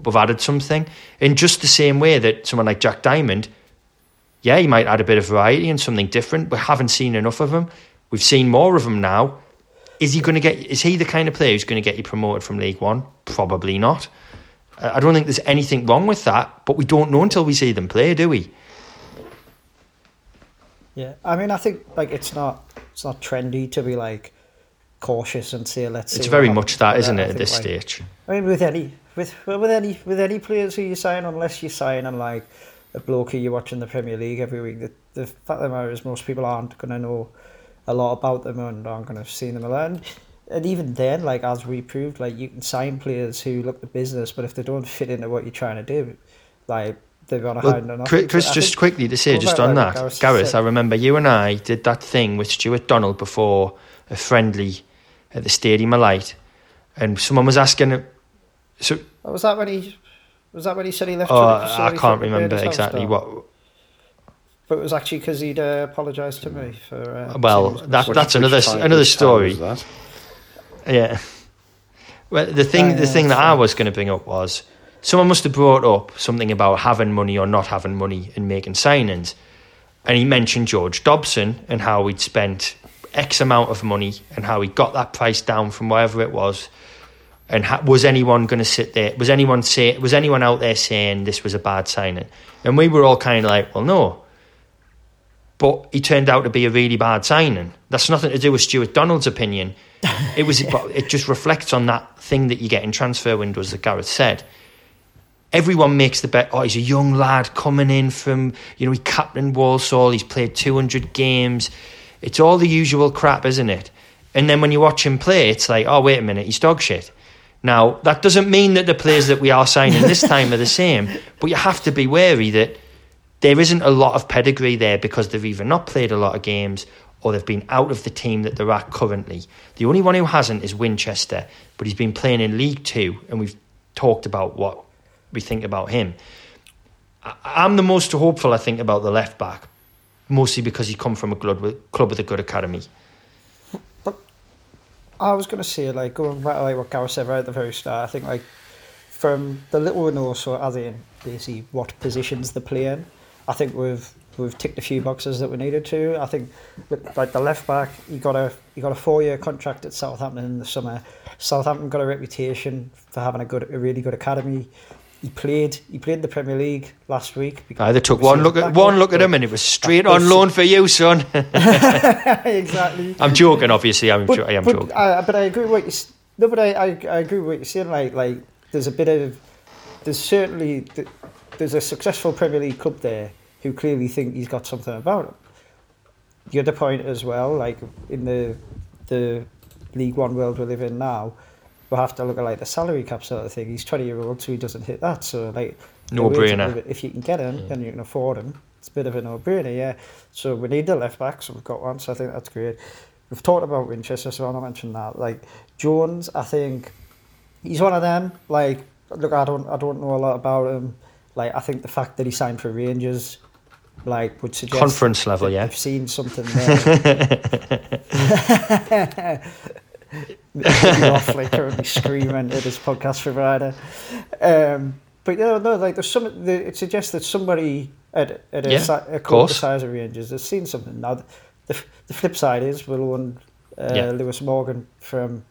we've added something. In just the same way that someone like jack diamond yeah he might add a bit of variety and something different we haven't seen enough of him. We've seen more of him now. Is he going to get is he the kind of player who's going to get you promoted from league one? Probably not I don't think there's anything wrong with that, but we don't know until we see them play, do we? Yeah, I mean, I think like it's not it's not trendy to be like cautious and say let's. It's very much that, isn't it, at this like, stage? I mean, with any with with any with any players who you sign, unless you sign on like a bloke who you're watching the Premier League every week, the, the fact of the matter is most people aren't going to know a lot about them and aren't going to have seen them learn and even then, like as we proved, like you can sign players who look the business, but if they don't fit into what you're trying to do, like they're gonna well, hide enough. Chris, Chris just quickly to say, just on that, Gareth, Gareth I remember you and I did that thing with Stewart Donald before a friendly at the Stadium of Light, and someone was asking. So oh, was that when he was that when he said he left? Oh, I can't remember exactly what. But it was actually because he'd uh, apologised to me for. Uh, well, that, that's another another story. Yeah. Well, the thing, the thing that I was going to bring up was someone must have brought up something about having money or not having money and making signings, and he mentioned George Dobson and how he'd spent X amount of money and how he got that price down from wherever it was. And ha- was anyone going to sit there? Was anyone say? Was anyone out there saying this was a bad signing? And we were all kind of like, well, no. But he turned out to be a really bad signing. That's nothing to do with Stewart Donald's opinion. It was, it just reflects on that thing that you get in transfer windows that Gareth said. everyone makes the bet. Oh, he's a young lad coming in from you know he captained Walsall. He's played two hundred games. It's all the usual crap, isn't it? And then when you watch him play, it's like, oh wait a minute, he's dog shit. Now that doesn't mean that the players that we are signing this time are the same, but you have to be wary that there isn't a lot of pedigree there because they've either not played a lot of games or they've been out of the team that they're at currently. The only one who hasn't is Winchester, but he's been playing in League Two, and we've talked about what we think about him. I'm the most hopeful, I think, about the left back, mostly because he come from a club with, club with a good academy. But I was going to say, like, going back to what Gareth said right at the very start, I think, like, from the little we know, so as in basically what positions they play in, I think we've we've ticked a few boxes that we needed to. I think like the left back, you got a you got a four year contract at Southampton in the summer. Southampton got a reputation for having a good a really good academy. He played he played the Premier League last week. I either took one look at one look at him and it was straight on loan for you, son. exactly. I'm joking, obviously. I'm but, I am but, joking. Uh, but I agree with what you. No, but I, I, I agree with what you're saying. Like like there's a bit of there's certainly there's a successful Premier League club there who clearly think he's got something about him. The other point as well, like in the the League One world we live in now, we'll have to look at like the salary cap sort of thing. He's twenty year old, so he doesn't hit that. So like no brainer. If you can get him yeah. and you can afford him, it's a bit of a no brainer. Yeah. So we need the left back, so we've got one. So I think that's great. We've talked about Winchester, so I want to mention that. Like Jones, I think he's one of them. Like look, I don't I don't know a lot about him. Like I think the fact that he signed for Rangers like would suggest conference level. Yeah, I've seen something there. awfully currently screaming at his podcast provider. Um, but yeah, no, like there's some. The, it suggests that somebody at, at a, yeah, si- a size of Rangers has seen something. Now, the, the flip side is we'll own uh, yeah. Lewis Morgan from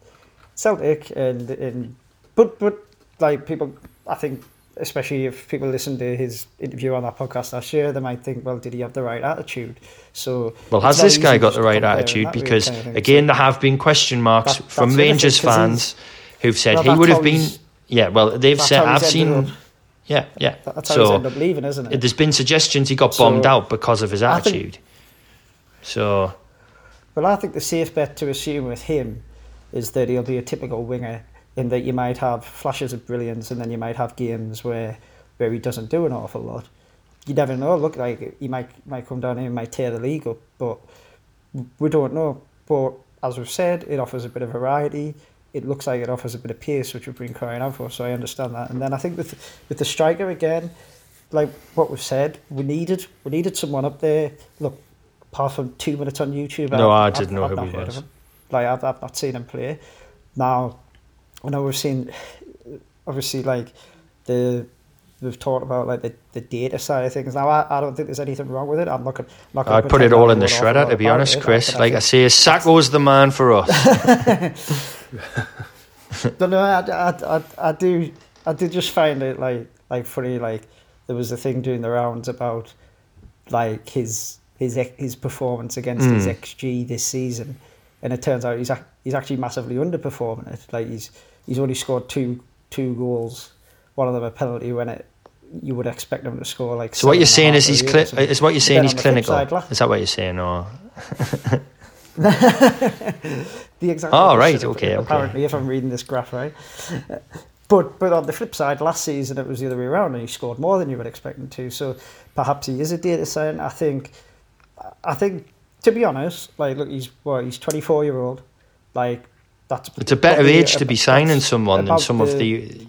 Celtic, and and but but like people, I think especially if people listen to his interview on that podcast last year, they might think, well, did he have the right attitude? So, well, has this guy got the right attitude? Because kind of again, there have been question marks that, from Rangers fans who've said well, he would have been. Yeah, well, they've said I've seen. Up, yeah, yeah. That's how so, he's ended up leaving, isn't it? There's been suggestions he got bombed out because of his attitude. Think, so, well, I think the safe bet to assume with him is that he'll be a typical winger in that you might have flashes of brilliance and then you might have games where where he doesn't do an awful lot. You never know. Look, like he might might come down here and might tear the league up, but we don't know. But as we've said, it offers a bit of variety. It looks like it offers a bit of pace, which we've been crying out for. So I understand that. And then I think with with the striker again, like what we've said, we needed we needed someone up there. Look, apart from two minutes on YouTube, no, I've, I didn't know I've who he was. Like I've, I've not seen him play. Now I know we've seen, obviously, like the we've talked about like the, the data side of things. Now, I, I don't think there's anything wrong with it. I'm. Not I'd put it all in the shredder, to be honest, it. Chris. Like I say, Sakho's the man for us. no, no, I, I, I, I do, I did just find it like like funny. Like there was a thing doing the rounds about like his his his performance against mm. his XG this season, and it turns out he's he's actually massively underperforming it. Like he's he's only scored two two goals, one of them a penalty when it you would expect him to score like. So what you're saying is he's cli- is what you're saying he's clinical. Side, is that what you're saying, or? the exact. Oh right, okay, Apparently, okay. if I'm reading this graph right. But but on the flip side, last season it was the other way around, and he scored more than you would expect him to. So perhaps he is a data scientist. I think, I think to be honest, like look, he's what he's 24 year old, like that's it's a better age to be signing someone than some the, of the.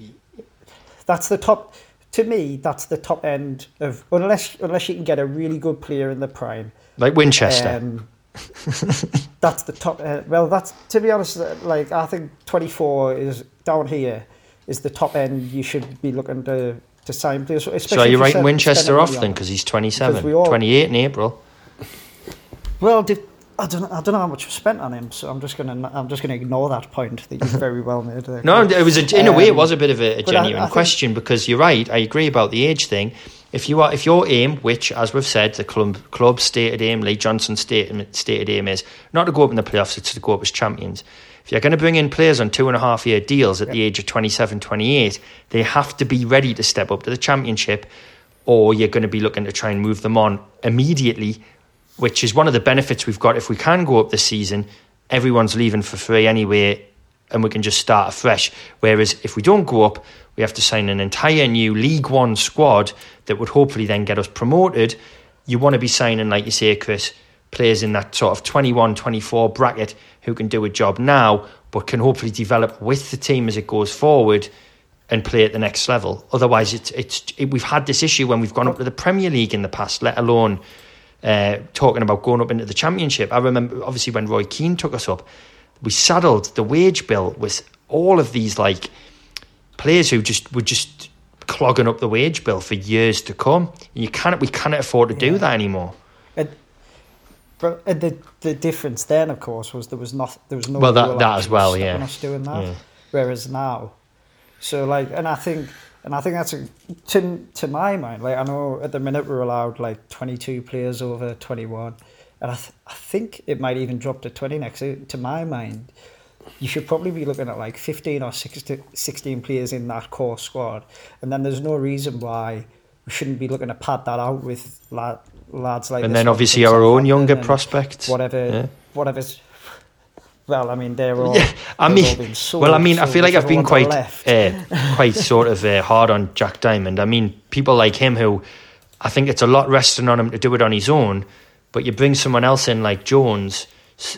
That's the top. To me, that's the top end of unless unless you can get a really good player in the prime, like Winchester. Um, that's the top. Uh, well, that's to be honest. Uh, like I think twenty four is down here is the top end. You should be looking to to sign players. So are you writing Winchester off then because he's 27, 28 in April? Well, I don't, I don't know how much was spent on him, so I'm just gonna, I'm just gonna ignore that point that you very well made. There. no, it was a, in a way it um, was a bit of a, a genuine I, I question think, because you're right. I agree about the age thing. If you are, if your aim, which as we've said, the club club stated aim, Lee Johnson's stated stated aim is not to go up in the playoffs, it's to go up as champions. If you're going to bring in players on two and a half year deals at the age of 27, 28, they have to be ready to step up to the championship, or you're going to be looking to try and move them on immediately which is one of the benefits we've got. If we can go up this season, everyone's leaving for free anyway, and we can just start afresh. Whereas if we don't go up, we have to sign an entire new League One squad that would hopefully then get us promoted. You want to be signing, like you say, Chris, players in that sort of 21, 24 bracket who can do a job now, but can hopefully develop with the team as it goes forward and play at the next level. Otherwise, it's it's it, we've had this issue when we've gone up to the Premier League in the past, let alone uh, talking about going up into the championship. I remember obviously when Roy Keane took us up, we saddled the wage bill with all of these like players who just were just clogging up the wage bill for years to come. You can't we cannot afford to do yeah. that anymore. And, but the the difference then, of course, was there was not there was no well that that as well, yeah. Us doing that, yeah. whereas now, so like, and I think and I think that's a, to to my mind. Like I know at the minute we're allowed like twenty two players over twenty one, and I th- I think it might even drop to twenty next. So to my mind, you should probably be looking at like fifteen or 16, 16 players in that core squad, and then there's no reason why we shouldn't be looking to pad that out with lad, lads like. And then obviously our own younger prospects, whatever, yeah. whatever's well, I mean, they're all. Yeah, I mean, well, I mean, I feel like I've been quite, uh, quite sort of uh, hard on Jack Diamond. I mean, people like him who, I think it's a lot resting on him to do it on his own, but you bring someone else in like Jones,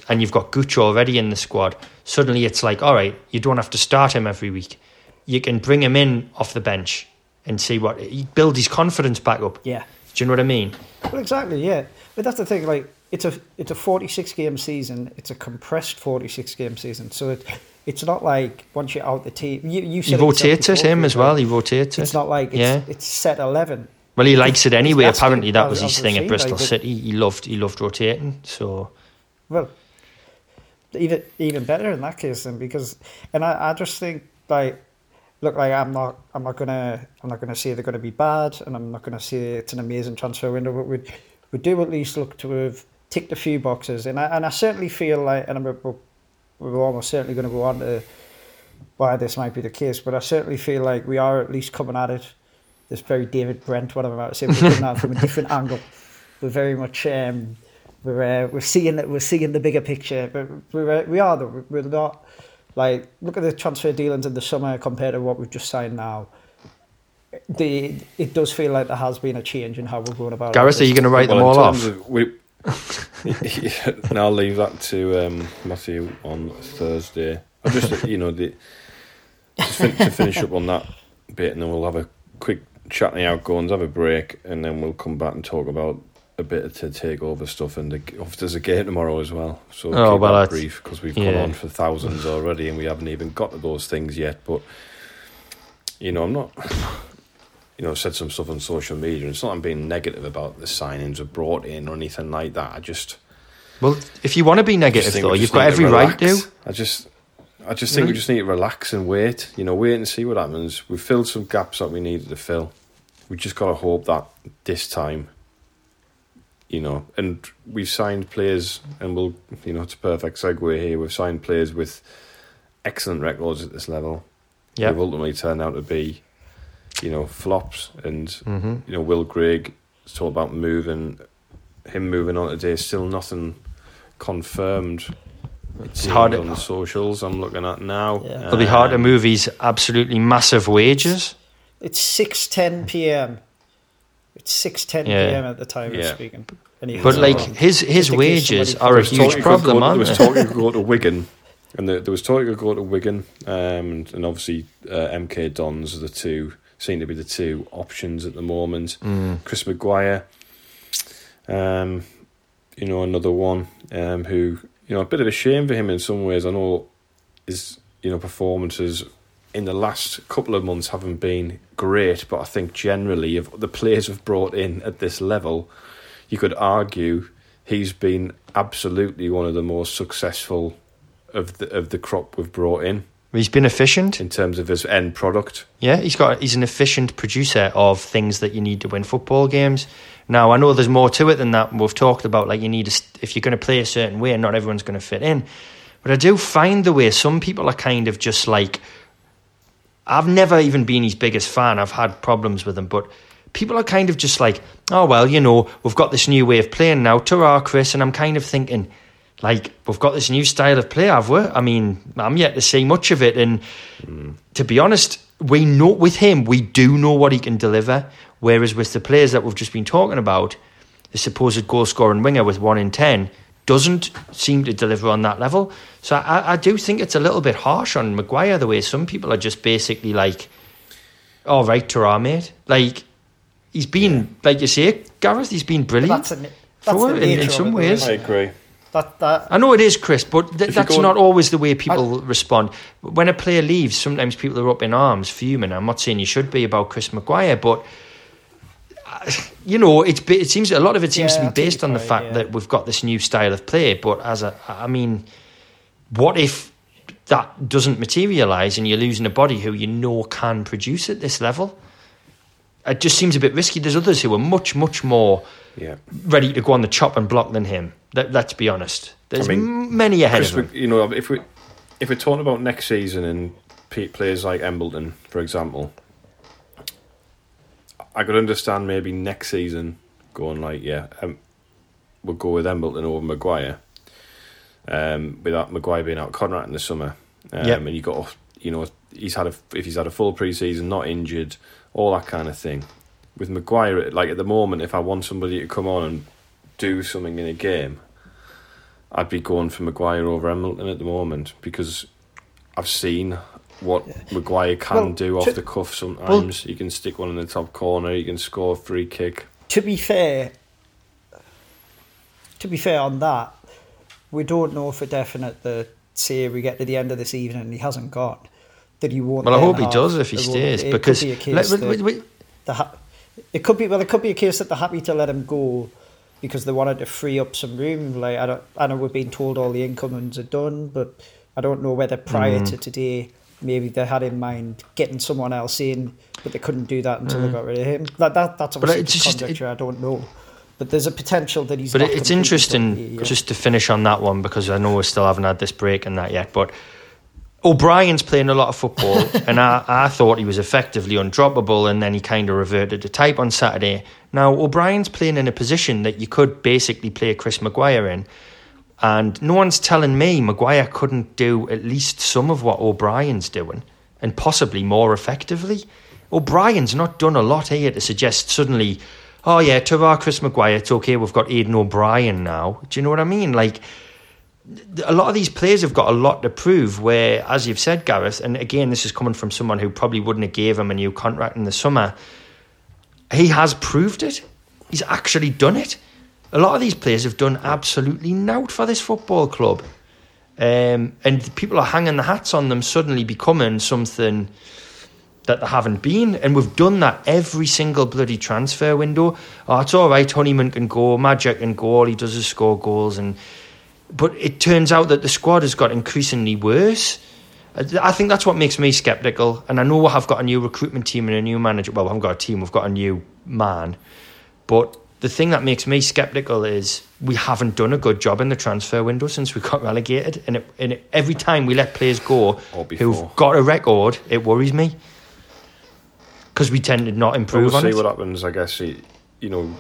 and you've got Gucci already in the squad. Suddenly, it's like, all right, you don't have to start him every week. You can bring him in off the bench and see what he build his confidence back up. Yeah. Do you know what I mean? Well, exactly. Yeah, but that's the thing. Like, it's a it's a 46 game season. It's a compressed 46 game season. So it it's not like once you're out the team, you you he rotates it him as well. He rotates it. It's not like it's, yeah. it's set 11. Well, he likes it anyway. Apparently, that was his thing at Bristol like, City. He loved he loved rotating. So well, even even better in that case then because and I, I just think like look like I'm not I'm not gonna I'm not gonna say they're gonna be bad and I'm not gonna say it's an amazing transfer window, but we we do at least look to have ticked a few boxes, and I, and I certainly feel like, and we're, we're almost certainly going to go on to why this might be the case, but I certainly feel like we are at least coming at it. This very David Brent, whatever I'm about to say, we're coming at it from a different angle. We're very much um, we're uh, we're seeing that we're seeing the bigger picture, but we're, uh, we are though we're not like look at the transfer dealings in the summer compared to what we've just signed now the it does feel like there has been a change in how we're going about. It. Gareth, are you going to write well, them all off? Of, we, and I'll leave that to um, Matthew on Thursday. I just, you know, the, just fin- to finish up on that bit, and then we'll have a quick chat in the outgoings, have a break, and then we'll come back and talk about a bit of to take over stuff. And the, there's a game tomorrow as well, so oh, keep well, that brief because we've yeah. gone on for thousands already, and we haven't even got to those things yet. But you know, I'm not you know, said some stuff on social media. And it's not I'm being negative about the signings of brought in or anything like that. I just well, if you want to be negative though, you've got every right to. I just, I just think we just need to relax and wait. You know, wait and see what happens. We've filled some gaps that we needed to fill. We just got to hope that this time, you know, and we've signed players, and we'll, you know, it's a perfect segue here. We've signed players with excellent records at this level. Yeah, they've ultimately turned out to be you know, flops. And, mm-hmm. you know, Will Grigg it's all about moving, him moving on today. Still nothing confirmed. It's hard on the socials I'm looking at now. Yeah. It'll be hard to um, move his absolutely massive wages. It's six ten p.m. It's six ten yeah. p.m. at the time yeah. of speaking. But like his his wages are a huge problem. Go, there was talking to go to Wigan, and there, there was talking to go to Wigan, um, and, and obviously uh, MK Dons are the two seem to be the two options at the moment. Mm. Chris Maguire, um, you know, another one um, who, you know, a bit of a shame for him in some ways. I know his, you know, performances in the last couple of months haven't been great, but I think generally, if the players have brought in at this level, you could argue he's been absolutely one of the most successful of the of the crop we've brought in. He's been efficient in terms of his end product. Yeah, he's got he's an efficient producer of things that you need to win football games. Now I know there's more to it than that. We've talked about like you need to, if you're going to play a certain way, and not everyone's going to fit in. But I do find the way some people are kind of just like. I've never even been his biggest fan. I've had problems with him, but people are kind of just like, oh well, you know, we've got this new way of playing now. Ta Chris, and I'm kind of thinking like we've got this new style of play, have we? I mean, I'm yet to see much of it, and mm. to be honest, we know with him, we do know what he can deliver. Whereas with the players that we've just been talking about, the supposed goal scoring winger with one in ten doesn't seem to deliver on that level. So I, I do think it's a little bit harsh on Maguire the way some people are just basically like, "All oh, right, Tara, mate." Like he's been, yeah. like you say, Gareth. He's been brilliant. That's, a, that's for, in, in some ways. I agree. That, that, I know it is, Chris, but th- that's not always the way people I, respond. When a player leaves, sometimes people are up in arms, fuming. I'm not saying you should be about Chris Maguire, but you know, it's it seems a lot of it seems yeah, to be based on the fact yeah. that we've got this new style of play. But as a, I mean, what if that doesn't materialise and you're losing a body who you know can produce at this level? It just seems a bit risky. There's others who are much, much more yeah. ready to go on the chop and block than him. Let, us be honest. There's I mean, many ahead Chris, of him. You know, if we if we're talking about next season and players like Embleton, for example, I could understand maybe next season going like, yeah, um, we'll go with Embleton over Maguire. Um, without Maguire being out contract in the summer, um, yep. and you got you know he's had a if he's had a full preseason, not injured, all that kind of thing. With Maguire, like at the moment, if I want somebody to come on and do something in a game, I'd be going for Maguire over Embleton at the moment because I've seen what yeah. Maguire can well, do off to, the cuff sometimes. Well, you can stick one in the top corner, you can score a free kick. To be fair, to be fair on that, we don't know for definite that say we get to the end of this evening and he hasn't got that he won't. Well, I hope he does if he stays because be let, the, it could be well, it could be a case that they're happy to let him go because they wanted to free up some room. Like I don't, I know we've been told all the incomings are done, but I don't know whether prior mm. to today maybe they had in mind getting someone else in, but they couldn't do that until mm. they got rid of him. That, that that's obviously just, conjecture. It, I don't know. But there's a potential that he's. But it's interesting just to finish on that one because I know we still haven't had this break and that yet. But O'Brien's playing a lot of football, and I, I thought he was effectively undroppable, and then he kind of reverted to type on Saturday. Now, O'Brien's playing in a position that you could basically play Chris Maguire in, and no one's telling me Maguire couldn't do at least some of what O'Brien's doing, and possibly more effectively. O'Brien's not done a lot here to suggest suddenly, oh yeah, to our Chris Maguire, it's okay, we've got Aiden O'Brien now. Do you know what I mean? Like, a lot of these players have got a lot to prove. Where, as you've said, Gareth, and again, this is coming from someone who probably wouldn't have gave him a new contract in the summer. He has proved it. He's actually done it. A lot of these players have done absolutely nout for this football club, um, and people are hanging the hats on them suddenly becoming something that they haven't been. And we've done that every single bloody transfer window. Oh, it's all right. Honeyman can go. Magic can go. All he does is score goals and but it turns out that the squad has got increasingly worse. Uh, I think that's what makes me sceptical. And I know we have got a new recruitment team and a new manager. Well, we haven't got a team, we've got a new man. But the thing that makes me sceptical is we haven't done a good job in the transfer window since we got relegated. And, it, and it, every time we let players go who've got a record, it worries me. Because we tend to not improve we'll see what happens, I guess. You know,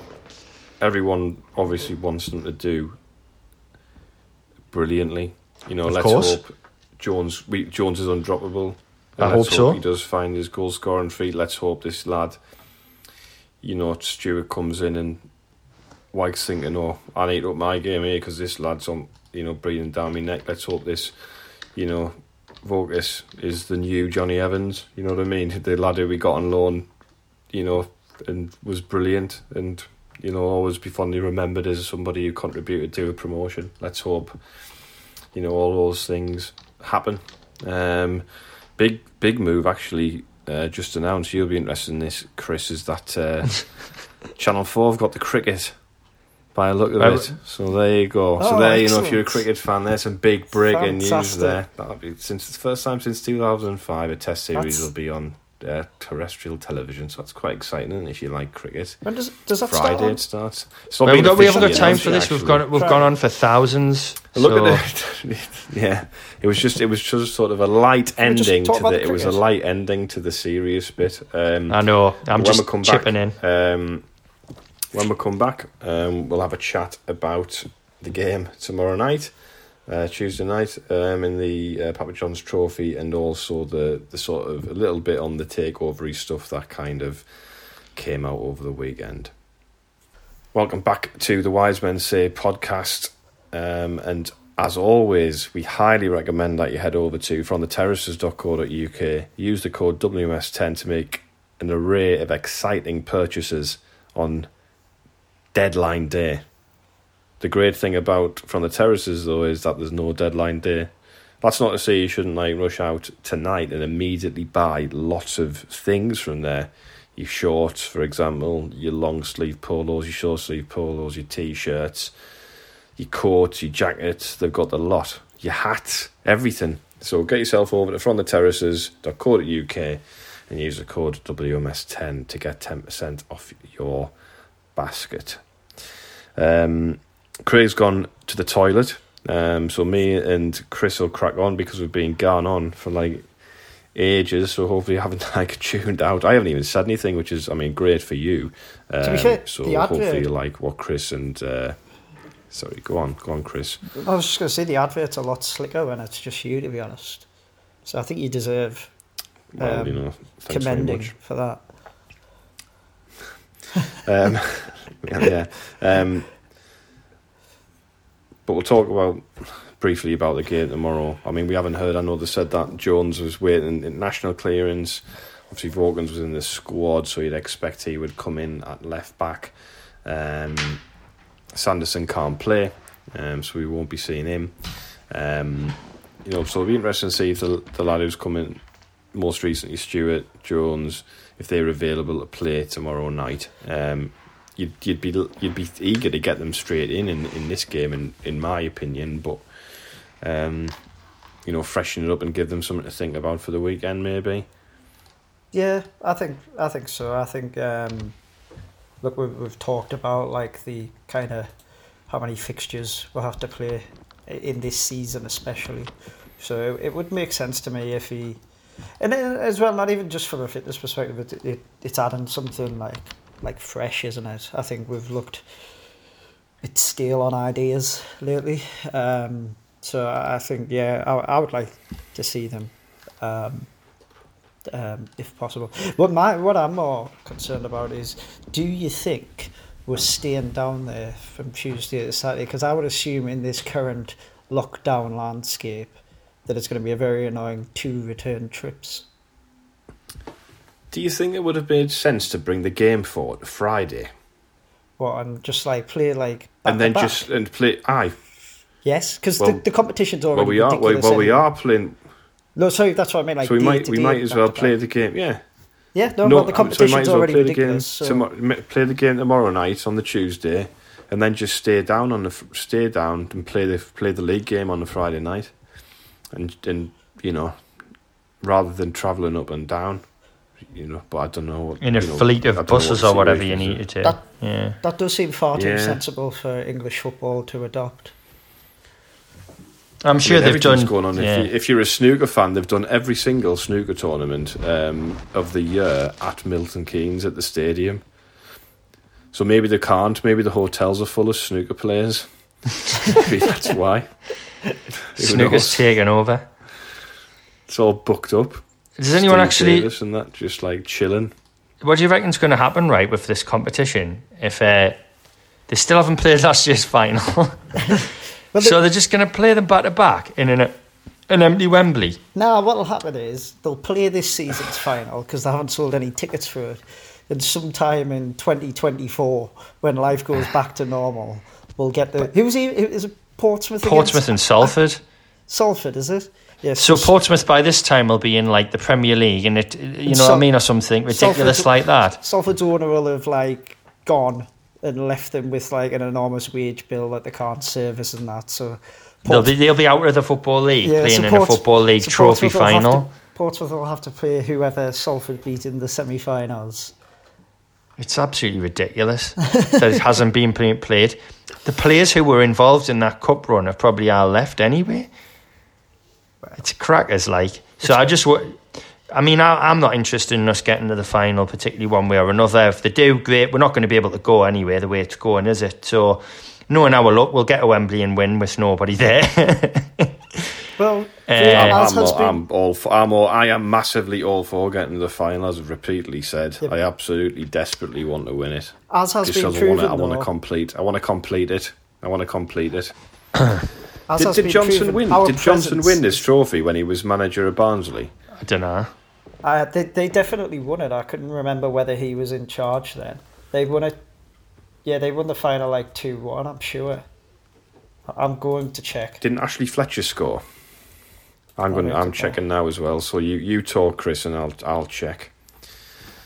everyone obviously wants them to do brilliantly. You know, of let's course. hope Jones we, Jones is undroppable. I hope, hope so. He does find his goal scoring feet. Let's hope this lad, you know, Stewart comes in and Wyke's thinking, "Oh, I need up my game here because this lad's on, you know, breathing down my neck." Let's hope this, you know, Vokins is the new Johnny Evans. You know what I mean? The lad who we got on loan, you know, and was brilliant and you know, always be fondly remembered as somebody who contributed to a promotion. Let's hope, you know, all those things happen. Um, big, big move actually. Uh, just announced. You'll be interested in this, Chris. Is that uh, Channel Four have got the cricket by a look of it. So there you go. So Oh, there, you know, if you're a cricket fan, there's some big breaking news Fantastic. there. That'll be since the first time since 2005, a Test series That's- will be on uh, terrestrial television. So that's quite exciting isn't if you like cricket. When does does that Friday start? on? it starts. It's not We haven't, got, we haven't got time for yet, this. We've gone we've Right. gone on for thousands. Look so- at it. yeah, it was just it was just sort of a light Can ending to about the. the It was a light ending to the serious bit. Um, I know. I'm when just we come chipping back, in. Um, when we come back, um, we'll have a chat about the game tomorrow night, uh, Tuesday night, um, in the uh, Papa John's Trophy, and also the the sort of a little bit on the takeovery stuff that kind of came out over the weekend. Welcome back to the Wise Men Say podcast, um, and as always, we highly recommend that you head over to fromtheterraces.co.uk. Use the code WMS10 to make an array of exciting purchases on deadline day. The great thing about From the Terraces, though, is that there's no deadline day. That's not to say you shouldn't like rush out tonight and immediately buy lots of things from there. Your shorts, for example, your long sleeve polos, your short sleeve polos, your t shirts, your coats, your jackets. They've got the lot. Your hats, everything. So get yourself over to fromtheterraces.co.uk and use the code WMS10 to get 10% off your basket. Um, Craig's gone to the toilet, um, so me and Chris will crack on because we've been gone on for like ages. So hopefully, you haven't like tuned out. I haven't even said anything, which is, I mean, great for you. Um, To be fair, so hopefully, you like what Chris and uh, sorry, go on, go on, Chris. I was just going to say the advert's a lot slicker when it's just you, to be honest. So I think you deserve Well, Um, you know, commending for that. Um, yeah. Um, but we'll talk about briefly about the game tomorrow. I mean, we haven't heard. I know they said that Jones was waiting in national clearance. Obviously, Vokins was in the squad, so you'd expect he would come in at left back. Um, Sanderson can't play, um, so we won't be seeing him. Um, you know, so it'll be interesting to see if the, the lad who's coming most recently, Stewart Jones, if they're available to play tomorrow night. Um, you'd you'd be you'd be eager to get them straight in in, in this game, in in my opinion. But um, you know, freshen it up and give them something to think about for the weekend, maybe. Yeah, I think I think so. I think um, look, we've we've talked about like the kind of how many fixtures we'll have to play in this season, especially. So it, it would make sense to me if he, and then as well, not even just from a fitness perspective, it, it it's adding something like like fresh, isn't it? I think we've looked a bit stale on ideas lately. Um, so I I think yeah, I, I would like to see them. Um, um, if possible. What my what I'm more concerned about is, do you think we're staying down there from Tuesday to Saturday? Because I would assume in this current lockdown landscape that it's going to be a very annoying two return trips. Do you think it would have made sense to bring the game forward to Friday What and just like play like back and then back? just and play? Aye, yes, because Well- the, the competition's already well we are well, well we are playing. No, sorry, that's what I mean. Like so we might we might as well play the game. Yeah. Yeah, no, well, the um, so we might competition's as well already play the game. So tomo- play the game tomorrow night on the Tuesday, and then just stay down on the stay down and play the play the league game on the Friday night, and and you know, rather than travelling up and down, you know. But I don't know what In a know, fleet of don't what buses or whatever you situation need is. to. That- yeah. that does seem far too Yeah. sensible for English football to adopt. I'm I sure mean, they've everything's done. going on. yeah. If, you, if you're a snooker fan, they've done every single snooker tournament um, of the year at Milton Keynes at the stadium. So maybe they can't. Maybe the hotels are full of snooker players. maybe that's why. Snooker's knows? taken over. It's all booked up. Does anyone Steve actually? Davis and that just like chilling. What do you reckon's going to happen, right, with this competition? If uh, they still haven't played last year's final, Well, so they're just going to play them back to back in an, an empty Wembley. Now, what'll happen is they'll play this season's final because they haven't sold any tickets for it. And sometime in 2024, when life goes back to normal, we'll get the. Who's he? Is it Portsmouth? Portsmouth against and Salford. Salford, is it? Yes. So Portsmouth by this time will be in like the Premier League, and it, you know what I mean, or something ridiculous Salford- like that. Salford's owner will have like gone and left them with like an enormous wage bill that they can't service and that. So they'll be they'll be out of the football league yeah, playing in a football league trophy final. To, Portsmouth will have to play whoever Salford beat in the semi-finals. It's absolutely ridiculous that it hasn't been played. The players who were involved in that cup run have probably all left anyway. It's crackers like. So I just I mean, I, am not interested in us getting to the final, particularly one way or another. If they do, great. We're not going to be able to go anyway the way it's going, is it? So, knowing our luck, we'll get to Wembley and win with nobody there. well, uh, I'm, I'm, all, I'm, all for, I'm all, I am massively all for getting to the final, as I've repeatedly said. Yep. I absolutely, desperately want to win it. As has Just been proven, I want, to, I want to complete. I want to complete it. I want to complete it. did, did Johnson win? Did Johnson win this trophy when he was manager of Barnsley? I don't know. Uh, they, they definitely won it. I couldn't remember whether he was in charge then. They won it. Yeah, they won the final like 2 1, I'm sure. I'm going to check. Didn't Ashley Fletcher score? I'm going. I'm checking now as well. So you, you talk, Chris, and I'll I'll check.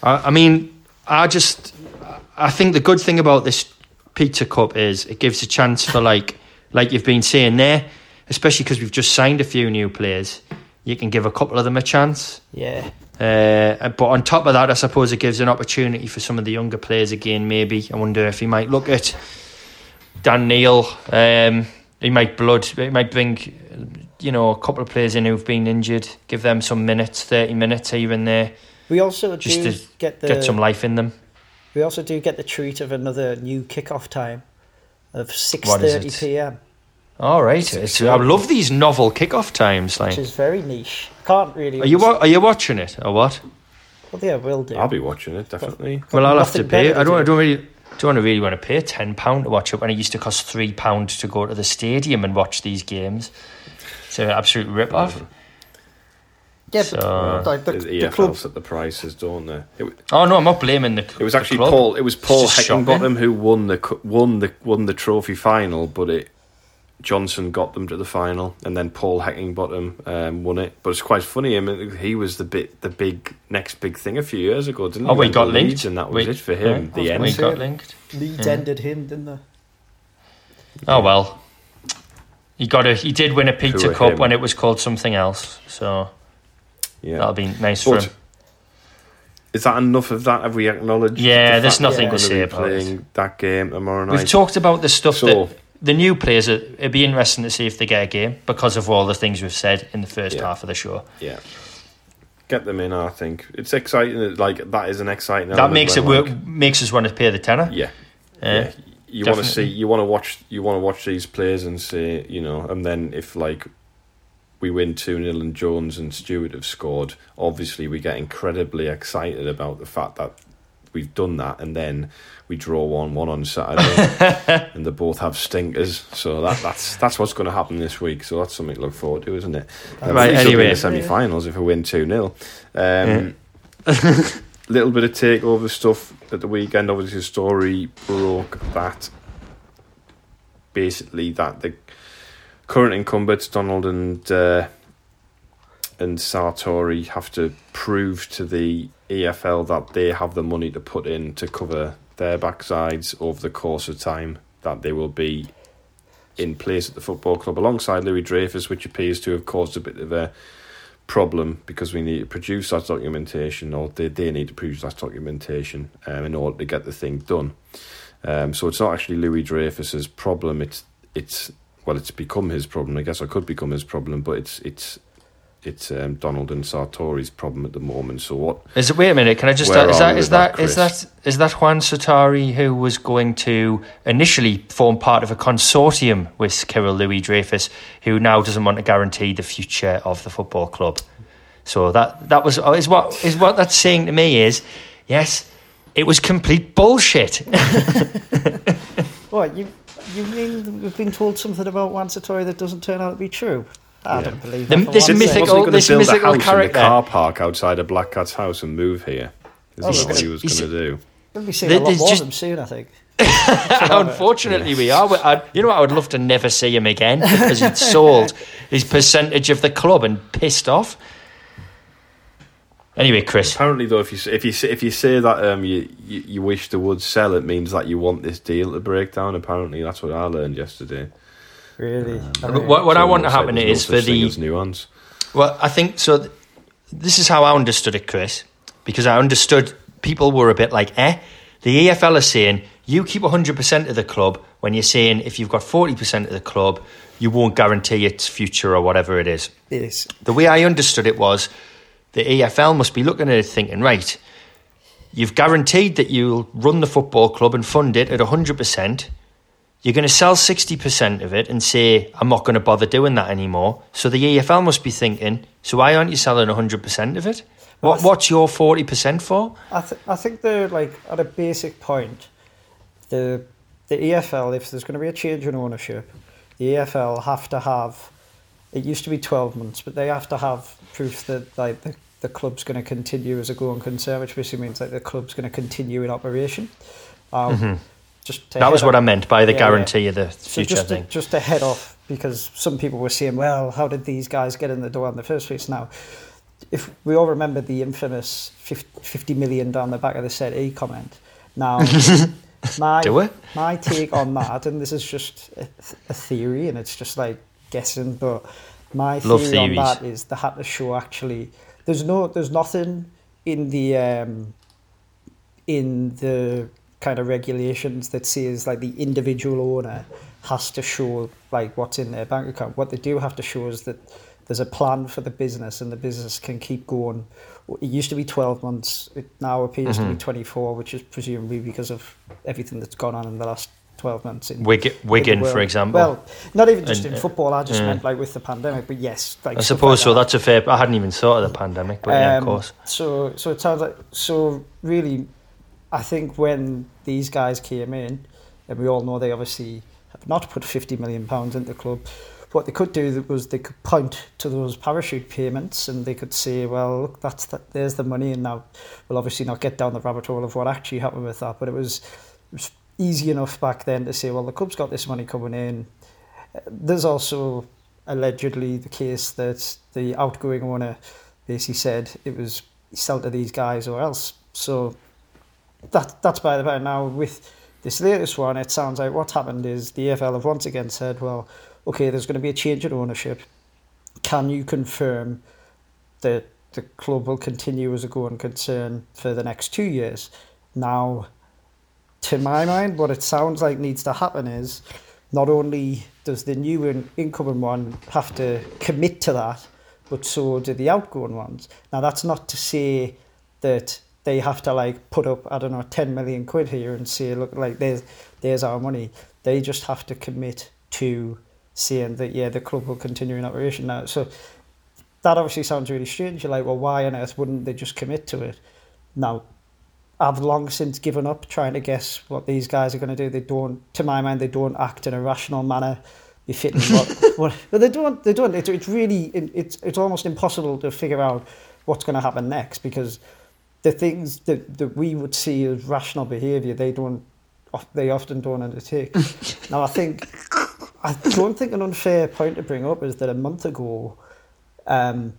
I, I mean, I just I think the good thing about this Pizza Cup is it gives a chance for like like you've been saying there, especially because we've just signed a few new players. You can give a couple of them a chance. Yeah. Uh, but on top of that, I suppose it gives an opportunity for some of the younger players again. Maybe I wonder if he might look at Dan Neil. Um, he might blood. He might bring, you know, a couple of players in who've been injured. Give them some minutes, thirty minutes here and there. We also just do to get the, get some life in them. We also do get the treat of another new kickoff time of six thirty p.m. All right, it's, I love these novel kickoff times. Like, which is very niche. Can't really. Are you wa- are you watching it or what? Well, yeah, will do. I'll be watching it definitely. But well, I'll have to pay. I don't. I don't really. Don't really want to pay ten pound to watch it when it used to cost three pound to go to the stadium and watch these games. It's an absolute rip off. Mm-hmm. Yeah, so, but like the, the, the club set the prices, don't they? It, oh no, I'm not blaming the. It was actually Paul. It was Paul Heckingbottom who won the won the won the trophy final, but it Johnson got them to the final, and then Paul Heckingbottom um, won it. But it's quite funny. I mean, he was the bit, the big next big thing a few years ago, didn't oh, he? Oh, we got linked, and that was we, it for him. Yeah, the end. We got linked. Leeds yeah. ended him, didn't they? Oh well, he got a. He did win a pizza cup him. when it was called something else. So yeah, that'll be nice but, for him. Is that enough of that? Have we acknowledged? Yeah, the there's nothing to say about playing that game tomorrow night. We've talked about the stuff so, that the new players, it'd be interesting to see if they get a game because of all the things we've said in the first yeah. half of the show. Yeah. Get them in, I think. It's exciting. Like, that is an exciting That makes it work, makes us want to pay the tenner. Yeah. Uh, yeah. You want to see, you want to watch, you want to watch these players and see you know, and then if, like, we win 2 0 and Jones and Stewart have scored, obviously we get incredibly excited about the fact that we've done that, and then we draw one one on Saturday, and they both have stinkers. So that, that's that's what's going to happen this week. So that's something to look forward to, isn't it? Um, right. Anyway, the semi-finals if we win two 0 um, Little bit of takeover stuff at the weekend. Obviously, the story broke that basically that the current incumbents Donald and uh, and Sartori have to prove to the EFL that they have the money to put in to cover their backsides over the course of time, that they will be in place at the football club alongside Louis Dreyfus, which appears to have caused a bit of a problem because we need to produce that documentation, or they, they need to produce that documentation um, in order to get the thing done. Um, so it's not actually Louis Dreyfus's problem. It's it's well, it's become his problem. I guess it could become his problem, but it's it's it's um, Donald and Sartori's problem at the moment. So what is it? Wait a minute. Can I just uh, is that is that, that is that is that Juan Sartori who was going to initially form part of a consortium with Kyril Louis Dreyfus, who now doesn't want to guarantee the future of the football club. So that that was is what is what that's saying to me is yes, it was complete bullshit. what you you mean we've been told something about Juan Sartori that doesn't turn out to be true? I yeah. don't believe the, this mythical, this build mythical a house character. In the car park outside of Black Cat's house and move here. Is oh, what he was going to do? We'll be seeing a lot more just, of him soon, I think. Unfortunately, yes. we are. I, you know, I would love to never see him again because he'd sold his percentage of the club and pissed off. Anyway, Chris. Apparently, though, if you if you if you say that um you, you, you wish they would sell, it means that you want this deal to break down. Apparently, that's what I learned yesterday. Really, um, what what I want to happen is for the nuance. Well, I think so. Th- this is how I understood it, Chris, because I understood people were a bit like, eh. The EFL is saying you keep 100% of the club when you're saying if you've got 40% of the club, you won't guarantee its future or whatever it is. Yes. The way I understood it was the EFL must be looking at it thinking, right, you've guaranteed that you'll run the football club and fund it at 100%. You're going to sell 60% of it and say, I'm not going to bother doing that anymore. So the EFL must be thinking, so why aren't you selling 100% of it? What, th- what's your 40% for? I, th- I think they're like, at a basic point, the, the EFL, if there's going to be a change in ownership, the EFL have to have, it used to be 12 months, but they have to have proof that like the, the club's going to continue as a going concern, which basically means that the club's going to continue in operation. Um, mm-hmm. Just that was what I meant by the yeah, guarantee yeah. of the future so just thing. To, just to head off, because some people were saying, well, how did these guys get in the door in the first place? Now, if we all remember the infamous 50 million down the back of the set E comment. Now, my, my take on that, and this is just a, a, theory and it's just like guessing, but my theory on that is they had to show actually there's no there's nothing in the um, in the kind of regulations that says like the individual owner has to show like what's in their bank account. What they do have to show is that there's a plan for the business and the business can keep going. It used to be 12 months. It now appears mm-hmm. to be mm-hmm. 24, which is presumably because of everything that's gone on in the last 12 months. In, Wigan, Wigan for example. Well, not even just and, in football, I just uh, meant like with the pandemic, but yes. Like I suppose like so, that. that's a fair, I hadn't even thought of the pandemic, but um, yeah, of um, course. So, so it sounds like, so really, I think when these guys came in, and we all know they obviously have not put 50 million pounds into the club, what they could do was they could point to those parachute payments and they could say, well, look, that's that, there's the money, and now we'll obviously not get down the rabbit hole of what actually happened with that, but it was, it was easy enough back then to say, well, the club's got this money coming in. There's also allegedly the case that the outgoing owner basically said it was sell to these guys or else. So that that's by the way. Now with this latest one, it sounds like what's happened is the EFL have once again said, well, okay, there's going to be a change in ownership. Can you confirm that the club will continue as a going concern for the next two years? Now, to my mind, what it sounds like needs to happen is not only does the new in- incoming one have to commit to that, but so do the outgoing ones. Now, that's not to say that they have to like put up I don't know 10 million quid here and say look like there's there's our money. They just have to commit to saying that yeah the club will continue in operation now. So that obviously sounds really strange. You're like, well, why on earth wouldn't they just commit to it? Now, I've long since given up trying to guess what these guys are going to do. They don't, to my mind, they don't act in a rational manner befitting what, what but they don't. They don't. It's, it's really it's it's almost impossible to figure out what's going to happen next because the things that, that we would see as rational behaviour, they don't. They often don't undertake. now, I think I don't think an unfair point to bring up is that a month ago, um,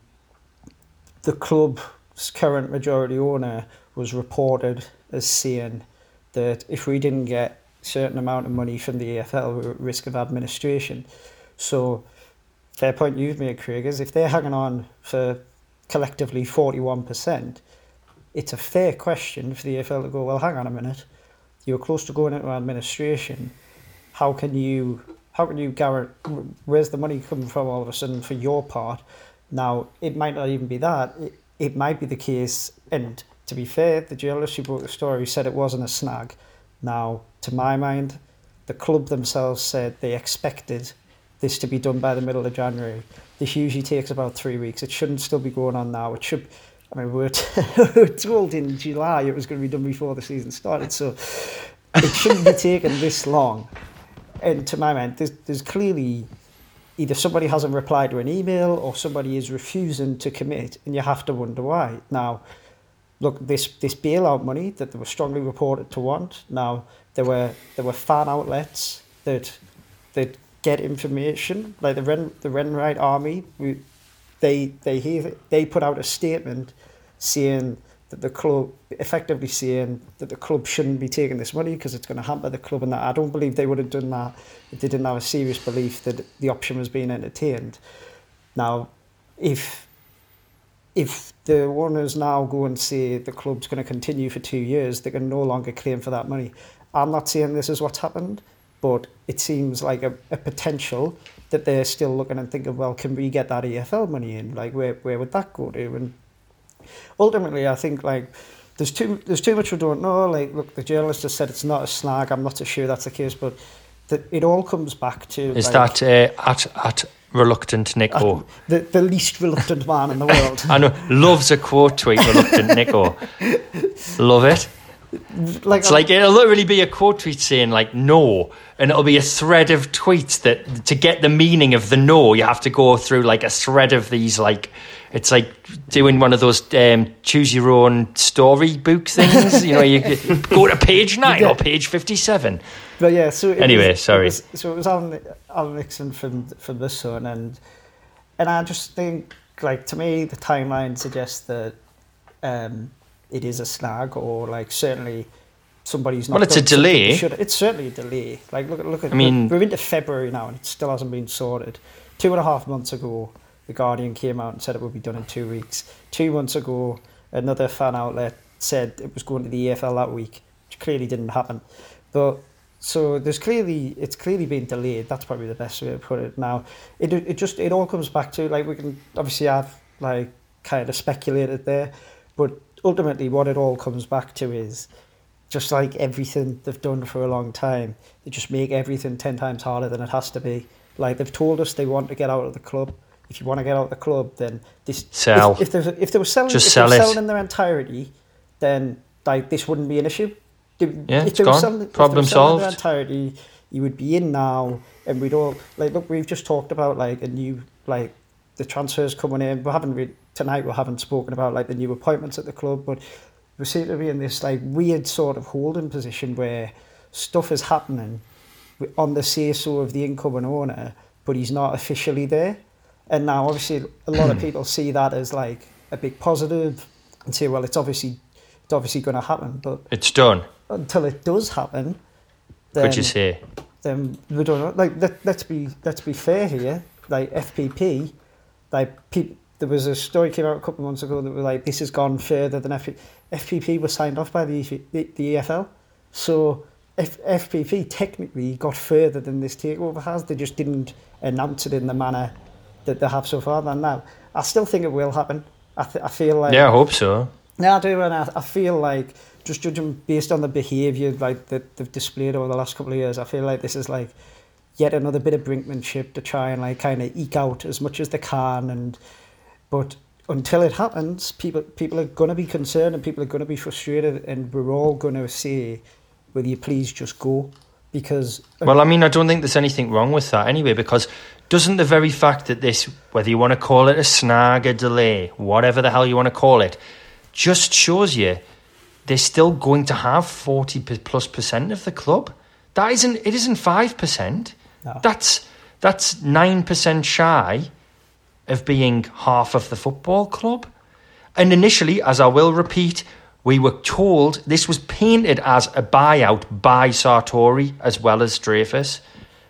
the club's current majority owner was reported as saying that if we didn't get a certain amount of money from the EFL, we were at risk of administration. So, fair point you've made, Craig, is if they're hanging on for collectively 41%, it's a fair question for the EFL to go, well, hang on a minute, you're close to going into administration. How can you, how can you guarantee, where's the money coming from all of a sudden for your part? Now, it might not even be that. It, it might be the case, and to be fair, the journalist who broke the story said it wasn't a snag. Now, to my mind, the club themselves said they expected this to be done by the middle of January. This usually takes about three weeks. It shouldn't still be going on now. It should. I mean, we were, t- we were told in July it was going to be done before the season started, so it shouldn't be taking this long. And to my mind, there's, there's clearly either somebody hasn't replied to an email or somebody is refusing to commit, and you have to wonder why. Now, look, this this bailout money that they were strongly reported to want. Now there were there were fan outlets that that get information like the Ren the Red and White Army. We, they they hear they put out a statement saying that the club effectively saying that the club shouldn't be taking this money because it's going to hamper the club and that I don't believe they would have done that if they didn't have a serious belief that the option was being entertained. Now, if if the owners now go and say the club's going to continue for two years, they can no longer claim for that money. I'm not saying this is what's happened, but it seems like a, a potential that they're still looking and thinking, well, can we get that EFL money in? Like, where where would that go to? And ultimately, I think like there's too there's too much we don't know. Like, look, the journalist has said it's not a snag. I'm not so sure that's the case, but that it all comes back to is like, that uh, at at reluctant Nico, the the least reluctant man in the world. I know loves a quote tweet, reluctant Nico. Love it. Like, It's like it'll literally be a quote tweet saying like no, and it'll be a thread of tweets that to get the meaning of the no, you have to go through like a thread of these like it's like doing one of those um, choose your own story book things. you know, you go to page nine or page fifty-seven. But yeah, so it Anyway, was, sorry. It was, so it was Alan, Alan Nixon from from the Sun, and and I just think like to me the timeline suggests that um, it is a snag or like certainly somebody's not. Well, it's a done something they delay. should- It's certainly a delay. Like look at look at. I mean- we're into February now and it still hasn't been sorted. Two and a half months ago, the Guardian came out and said it would be done in two weeks. Two months ago, another fan outlet said it was going to the EFL that week, which clearly didn't happen. But so there's clearly it's clearly been delayed. That's probably the best way to put it. Now, it it just it all comes back to like we can obviously have like kind of speculated there, but ultimately what it all comes back to is just like everything they've done for a long time. They just make everything ten times harder than it has to be. Like they've told us they want to get out of the club. If you want to get out of the club, then this Sell. If, if they if they were selling Just if sell they were selling in their entirety, then like this wouldn't be an issue. They- Yeah, if it's gone. selling- if they were Problem solved. entirety, you would be in now, and we'd all like look. We've just talked about like a new like the transfers coming in. We haven't re- tonight. We haven't spoken about like the new appointments at the club, but we seem to be in this like weird sort of holding position where stuff is happening on the say so of the incoming owner, but he's not officially there. And now, obviously, a lot of people see that as like a big positive and say, well, it's obviously it's obviously going to happen. But It's done. Until it does happen, then Could you say? then we don't know. Like let, let's be let's be fair here. Like FPP, like peop there was a story came out a couple of months ago that was like this has gone further than FPP. FPP was signed off by the the, the EFL, so F, FPP technically got further than this takeover has. They just didn't announce it in the manner that they have so far. And now I still think it will happen. I th- I feel like Yeah, I hope so. yeah, I do, and I, I feel like just judging based on the behaviour like that they've displayed over the last couple of years, I feel like this is like yet another bit of brinkmanship to try and like kind of eke out as much as they can, and but until it happens, people people are going to be concerned and people are going to be frustrated, and we're all going to say, "Will you please just go?" Because Well, I mean, I don't think there's anything wrong with that anyway, because doesn't the very fact that this, whether you want to call it a snag, a delay, whatever the hell you want to call it, just shows you they're still going to have 40 plus percent of the club? That isn't, it isn't 5%. No. That's, that's 9% shy of being half of the football club. And initially, as I will repeat, we were told this was painted as a buyout by Sartori as well as Dreyfus.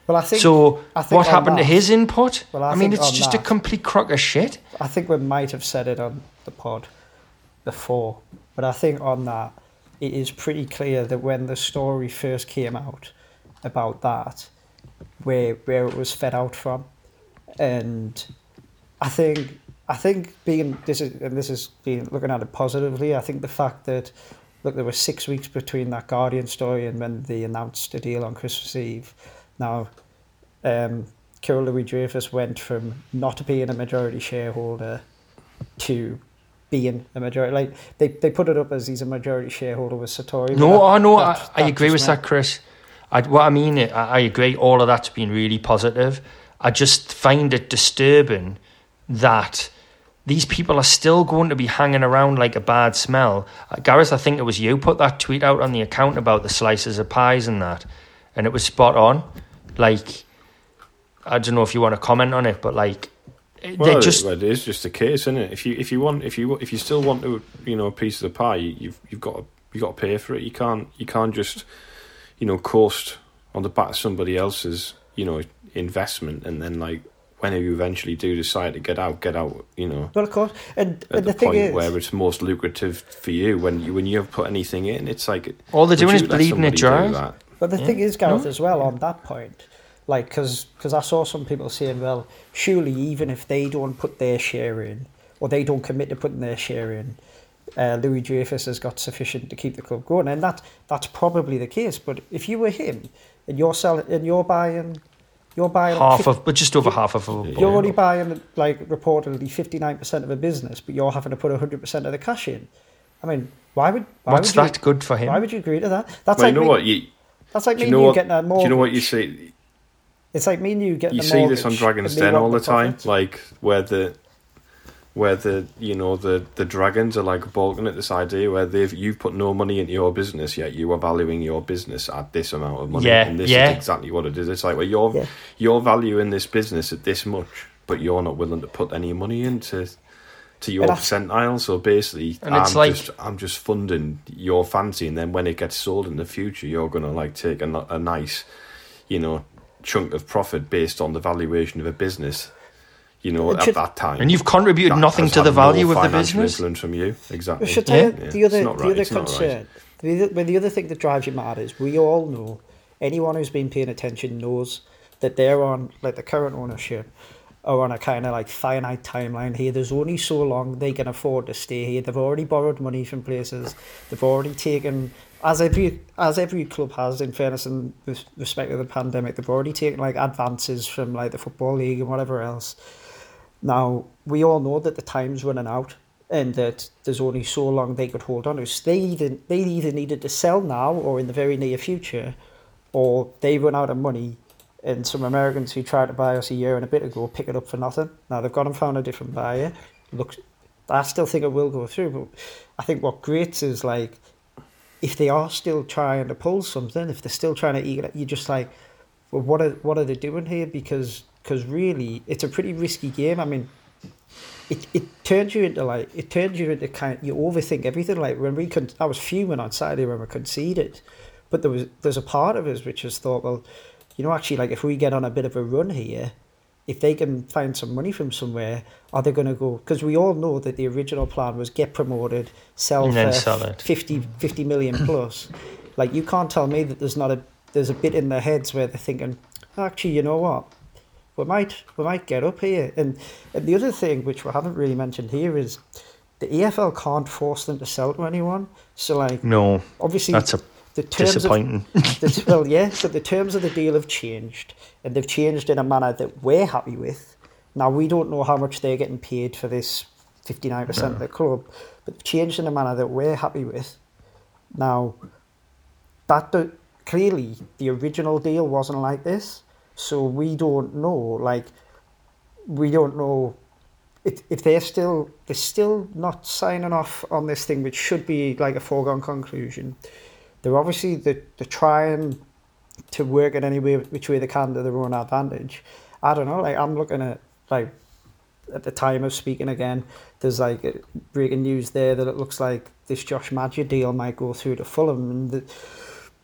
well, I think So, I think what happened to his input? Well, I I, mean, it's just a complete crock of shit. I think we might have said it on the pod before, but I think on that, it is pretty clear that when the story first came out about that, where where it was fed out from, and I think I think being this is and this is being looking at it positively. I think the fact that look there were six weeks between that Guardian story and when they announced the deal on Christmas Eve. Now, um, Kyril Louis Dreyfus went from not being a majority shareholder to being a majority. Like they, they put it up as he's a majority shareholder with Sartori. No, that- I know, I, that- I agree with meant- that, Chris. I, what I mean, I, I agree. All of that's been really positive. I just find it disturbing that these people are still going to be hanging around like a bad smell. Uh, Gareth, I think it was you put that tweet out on the account about the slices of pies and that, and it was spot on. Like, I don't know if you want to comment on it, but like, well, just it, it is just a case, isn't it? If you if you want if you if you still want to you know a piece of the pie, you've you've got to, you got to pay for it. You can't you can't just you know coast on the back of somebody else's you know investment and then like when you eventually do decide to get out, get out. You know. Well, of course, and, at and the, the point is, where it's most lucrative for you when you when you have put anything in, it's like all they're doing is you bleeding it somebody dry. But the Yeah. thing is, Gareth, No. as well, on that point, like, because I saw some people saying, well, surely even if they don't put their share in, or they don't commit to putting their share in, uh, Louis Dreyfus has got sufficient to keep the club going, and that that's probably the case. But if you were him, and you're selling, and you're buying, you're buying Half fif- of, but just over half of a. you're only buying like reportedly fifty nine percent of a business, but you're having to put hundred percent of the cash in. I mean, why would why What's would you, that good for him? Why would you agree to that? That's Well, like you know me, what you. That's like me you know what? getting a Do you know what you see? It's like me and you get. You a see this on Dragon's Den all wanting the time, like where the where the you know the the dragons are like balking at this idea where they've you've put no money into your business yet you are valuing your business at this amount of money Yeah, and this yeah. is exactly what it is it's like well you're Yeah. you're valuing this business at this much but you're not willing to put any money into to your And I- percentile so basically And it's I'm like- just I'm just funding your fancy and then when it gets sold in the future you're gonna like take a, a nice you know chunk of profit based on the valuation of a business you know It at that time and you've contributed nothing to the had no value of the business. influence from you exactly should tell you Yeah. the other It's not the other it's not right. concern. The other, the other thing that drives you mad is we all know anyone who's been paying attention knows that they're on like the current ownership are on a kind of like finite timeline here. There's only so long they can afford to stay here. They've already borrowed money from places. They've already taken as every as every club has in fairness and with respect to the pandemic, they've already taken like advances from like the football league and whatever else. Now, we all know that the time's running out and that there's only so long they could hold on to. So they either, they either needed to sell now or in the very near future, or they run out of money and some Americans who tried to buy us a year and a bit ago pick it up for nothing. Now they've gone and found a different buyer. Look, I still think it will go through, but I think what grates is like, if they are still trying to pull something, if they're still trying to eat it, you're just like, well, what are what are they doing here? Because because really, it's a pretty risky game. I mean, it, it turns you into like it turns you into kind. Of, You overthink everything. Like when we con- I was fuming on Saturday when we conceded, but there was there's a part of us which has thought, well, you know, actually, like if we get on a bit of a run here, if they can find some money from somewhere, are they going to go? Because we all know that the original plan was get promoted, sell And for sell 50, 50 million plus. like you can't tell me that there's not a there's a bit in their heads where they're thinking, actually, you know what? We might we might get up here. And, and the other thing which we haven't really mentioned here is the EFL can't force them to sell to anyone. So like No, obviously that's a the terms of disappointing. the, well, yeah, but the terms of the deal have changed, and they've changed in a manner that we're happy with. Now we don't know how much they're getting paid for this fifty nine percent of the club, but they've changed in a manner that we're happy with. Now, that do, clearly the original deal wasn't like this, so we don't know. Like, we don't know if, if they're still they're still not signing off on this thing, which should be like a foregone conclusion. They're obviously they're, they're trying to work it any way which way they can to their own advantage. I don't know. Like I'm looking at like at the time of speaking again, there's like breaking news there that it looks like this Josh Maja deal might go through to Fulham, and the,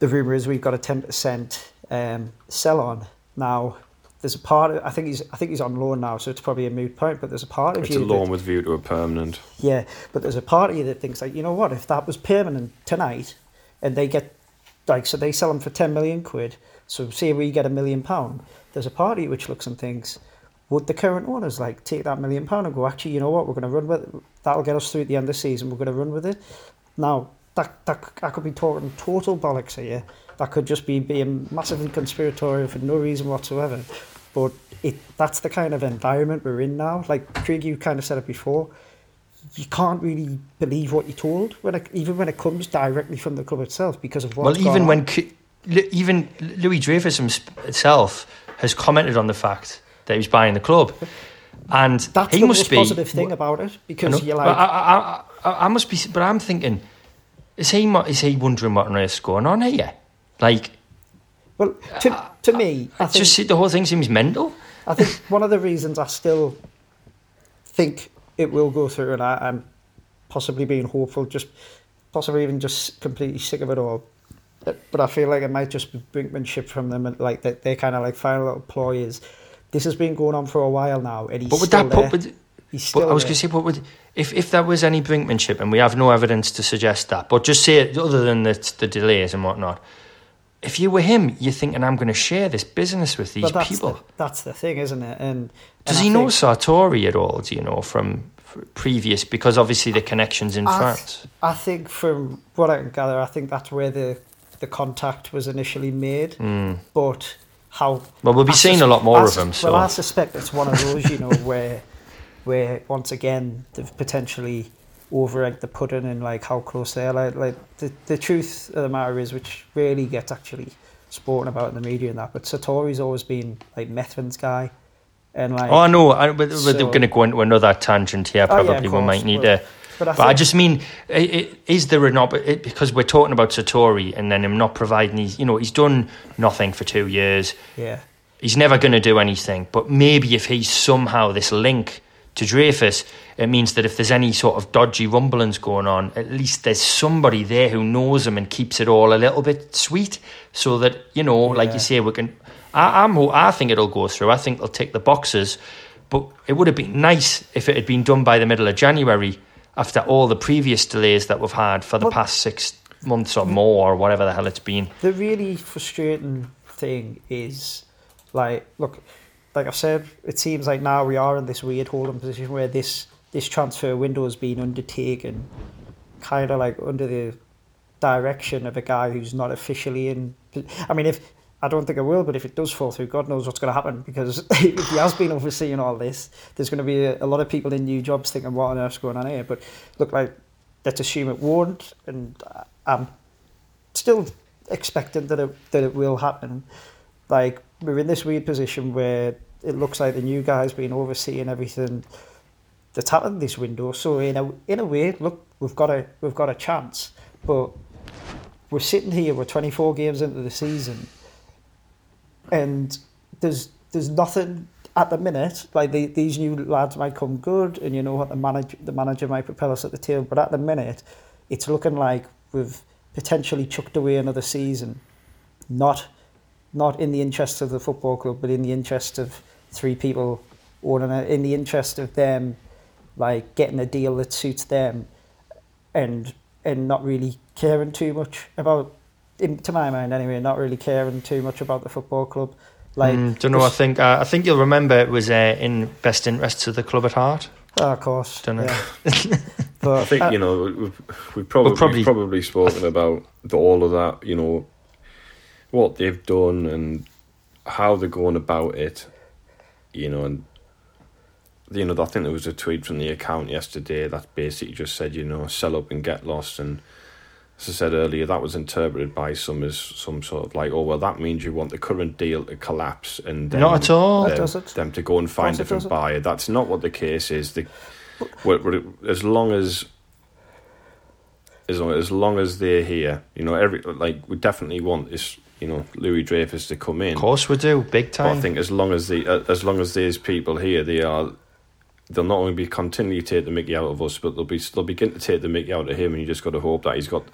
the rumor is we've got a ten percent um, sell on now. There's a part. Of, I think he's. I think he's on loan now, so it's probably a moot point. But there's a part of it's you. a that- loan with view to a permanent yeah, but there's a part of you that thinks like, you know what, if that was permanent tonight, and they get like, so they sell them for ten million quid. So say we get a million pound. There's a party which looks and thinks, would the current owners like take that million pound and go, actually, you know what, we're going to run with it. That'll get us through at the end of the season. We're going to run with it. Now that that I could be talking total bollocks here. That could just be being massively conspiratorial for no reason whatsoever. But it that's the kind of environment we're in now. Like Craig, you kind of said it before you can't really believe what you're told when it, even when it comes directly from the club itself because of what. well, even when on. K- Lu- even Louis Dreyfus himself has commented on the fact that he was buying the club, and that's he the must most be positive thing about it because you're but like I, I, I, I must be, but I'm thinking, is he is he wondering what on earth's going on here? Like, well to, to me I I think, just the whole thing seems mental. I think one of the reasons I still think it will go through, and I, am possibly being hopeful, just possibly even just completely sick of it all. But I feel like it might just be brinkmanship from them, and like they, they kind of like final little ploy is. This has been going on for a while now, and he's but would still that there. Put, he's still but I was going to say, what would if if there was any brinkmanship, and we have no evidence to suggest that, but just say it other than the the delays and whatnot if you were him, you're thinking, I'm going to share this business with these that's people. The, that's the thing, isn't it? And, does he think, know Sartori at all? Do you know from previous? Because obviously the connections in I France. Th- I think from what I can gather, I think that's where the the contact was initially made. Mm. But how? Well, we'll be I seeing sus- a lot more I, of them. So. Well, I suspect it's one of those, you know, where where once again they've potentially over the pudding and like how close they are. Like, like the, the truth of the matter is, which rarely gets actually spoken about in the media and that, but Sartori's always been like Methven's guy. And like, oh, I know. I, we're, so, we're going to go into another tangent here. Probably oh yeah, we might need but, to. But, I, but I, just mean, is there an op- because we're talking about Sartori and then him not providing these, you know, he's done nothing for two years. Yeah. He's never going to do anything. But maybe if he's somehow this link to Dreyfus, it means that if there's any sort of dodgy rumblings going on, at least there's somebody there who knows him and keeps it all a little bit sweet, so that you know, yeah. like you say, we can. I, I'm. I think it'll go through. I think they'll tick the boxes, but it would have been nice if it had been done by the middle of January, after all the previous delays that we've had for the well, past six months or more, or whatever the hell it's been. The really frustrating thing is, like, look like I said, it seems like now we are in this weird holding position where this this transfer window has been undertaken, kind of like under the direction of a guy who's not officially in. I mean, if I don't think it will, but if it does fall through, God knows what's going to happen because if he has been overseeing all this, there's going to be a, a lot of people in new jobs thinking, what on earth's going on here? But look, like, let's assume it won't, and I'm still expecting that it, that it will happen. Like, we're in this weird position where it looks like the new guy's been overseeing everything that's happened this window. So in a in a way, look, we've got a we've got a chance, but we're sitting here. We're 24 games into the season, and there's there's nothing at the minute. Like the, these new lads might come good, and you know what the manager the manager might propel us at the tail. But at the minute, it's looking like we've potentially chucked away another season, not not in the interest of the football club, but in the interest of three people owning it, in the interest of them, like getting a deal that suits them, and and not really caring too much about, in, to my mind anyway, not really caring too much about the football club. Like, mm, don't know. I think uh, I think you'll remember it was uh, in best interests of the club at heart. Oh, of course, don't know. Yeah. but I think uh, you know we've, we've probably, probably, probably spoken about the, all of that. You know what they've done and how they're going about it, you know, and you know, I think there was a tweet from the account yesterday that basically just said, you know, sell up and get lost. And as I said earlier, that was interpreted by some as some sort of like, oh, well, that means you want the current deal to collapse and then not at all. Them, them to go and find a different buyer. That's not what the case is. The, as long as as long, as long as they're here, you know, every like we definitely want this you know Louis Dreyfus to come in. Of course we do, big time. But I think as long as the uh, as long as there's people here, they are they'll not only be continually take the Mickey out of us, but they'll be they'll begin to take the Mickey out of him, and you just got to hope that he's got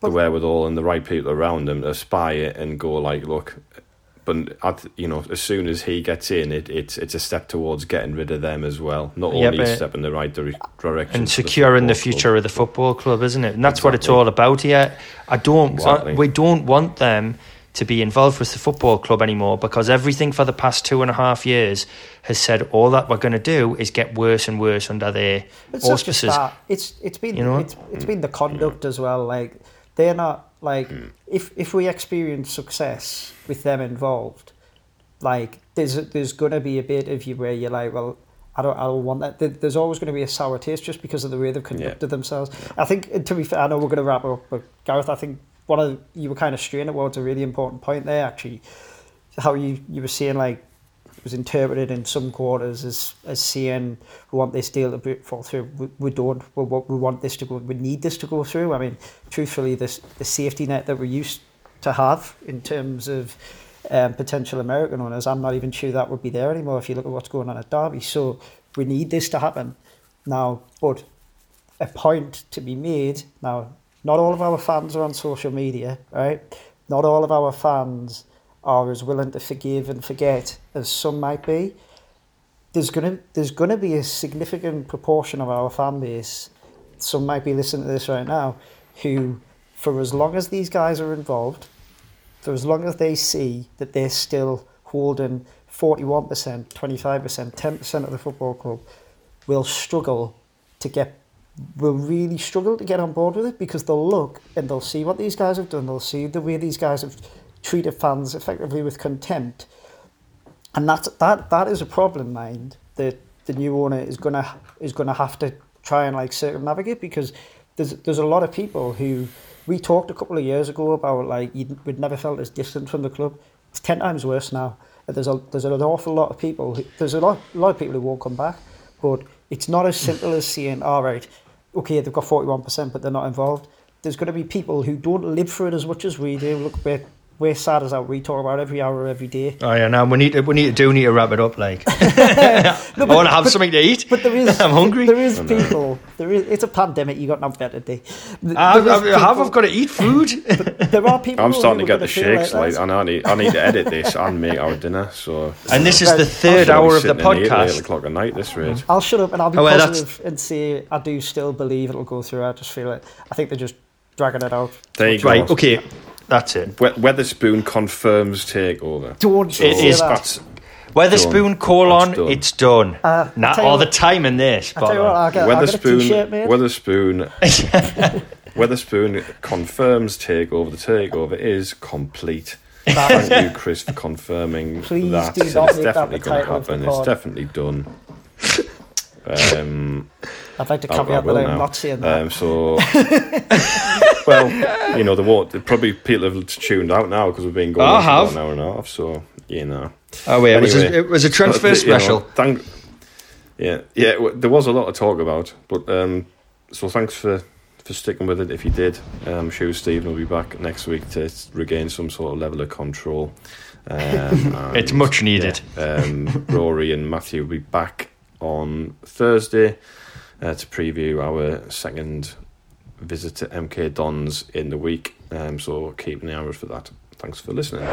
the wherewithal and the right people around him to spy it and go like, look. But at, you know, as soon as he gets in, it it's it's a step towards getting rid of them as well. Not only yeah, step in the right direction and securing the, the future club. of the football club, isn't it? And that's exactly. what it's all about here. I don't. Exactly. we don't want them to be involved with the football club anymore because everything for the past two and a half years has said all that we're going to do is get worse and worse under their it's auspices. Just that. It's it's been you know? it's, it's been the conduct as well. Like they're not like mm. if if we experience success with them involved, like there's there's gonna be a bit of you where you're like, well, I don't I don't want that. There's always going to be a sour taste just because of the way they've conducted yeah. themselves. Yeah. I think to be fair, I know we're going to wrap up, but Gareth, I think one of you were kind of straying towards a really important point there actually, how you you were saying like was interpreted in some quarters as as saying we want this deal to fall through. We, we don't. We, we want this to go. We need this to go through. I mean, truthfully, this the safety net that we used to have in terms of um, potential American owners, I'm not even sure that would be there anymore if you look at what's going on at Derby. So we need this to happen now. But a point to be made now. Not all of our fans are on social media, right? Not all of our fans are as willing to forgive and forget as some might be. There's gonna there's gonna be a significant proportion of our fan base. Some might be listening to this right now, who, for as long as these guys are involved, for as long as they see that they're still holding 41%, 25%, 10% of the football club, will struggle to get will really struggle to get on board with it because they'll look and they'll see what these guys have done. They'll see the way these guys have treated fans effectively with contempt, and that's that that is a problem, mind that the new owner is gonna is gonna have to try and like circumnavigate because there's there's a lot of people who we talked a couple of years ago about like we'd never felt as distant from the club. It's ten times worse now. There's a there's an awful lot of people. Who, there's a lot a lot of people who won't come back, but it's not as simple as saying, all right, okay, they've got 41%, but they're not involved. There's going to be people who don't live for it as much as we do. Look, we're, we're sad as that. We talk about every hour, every day. Oh yeah, now we need to, we need to do need to wrap it up. Like, no, but, I want to have but, something to eat. But there is, I'm hungry. There is oh, people. There is. It's a pandemic. You got nothing better to do. I, I, people, have. I've got to eat food. there are people. I'm starting to get the shakes. Like, like I need. I need to edit this and make our dinner. So. And this is the 3rd hour of the podcast. Eight o'clock at night. This mm-hmm. rate. I'll shut up and I'll be oh, well, positive and say I do still believe it'll go through. I just feel it. I think they're just dragging it out. There you go. Right. Okay. That's it. Wetherspoon confirms takeover. Don't so it is. That. Wetherspoon colon, done. it's done. Uh, Not all the time in this. But what, get, Wetherspoon, Wetherspoon, Wetherspoon confirms takeover. The takeover is complete. Thank you, Chris, for confirming Please that. Do not it's definitely going to happen. It's definitely done. Um, I'd like to caveat that I'm not saying that. Um, so, well, you know, the what probably people have tuned out now because we've been going on for an hour and a half. So, you know. Oh wait, anyway, it, was a, it was a transfer special. Know, thank, yeah, yeah. There was a lot to talk about, but um, so thanks for for sticking with it. If you did, I'm um, sure Stephen will be back next week to regain some sort of level of control. Um, it's much needed. Yeah, um, Rory and Matthew will be back on Thursday uh, to preview our second visit to MK Dons in the week. Um, so keep an eye out for that. Thanks for listening.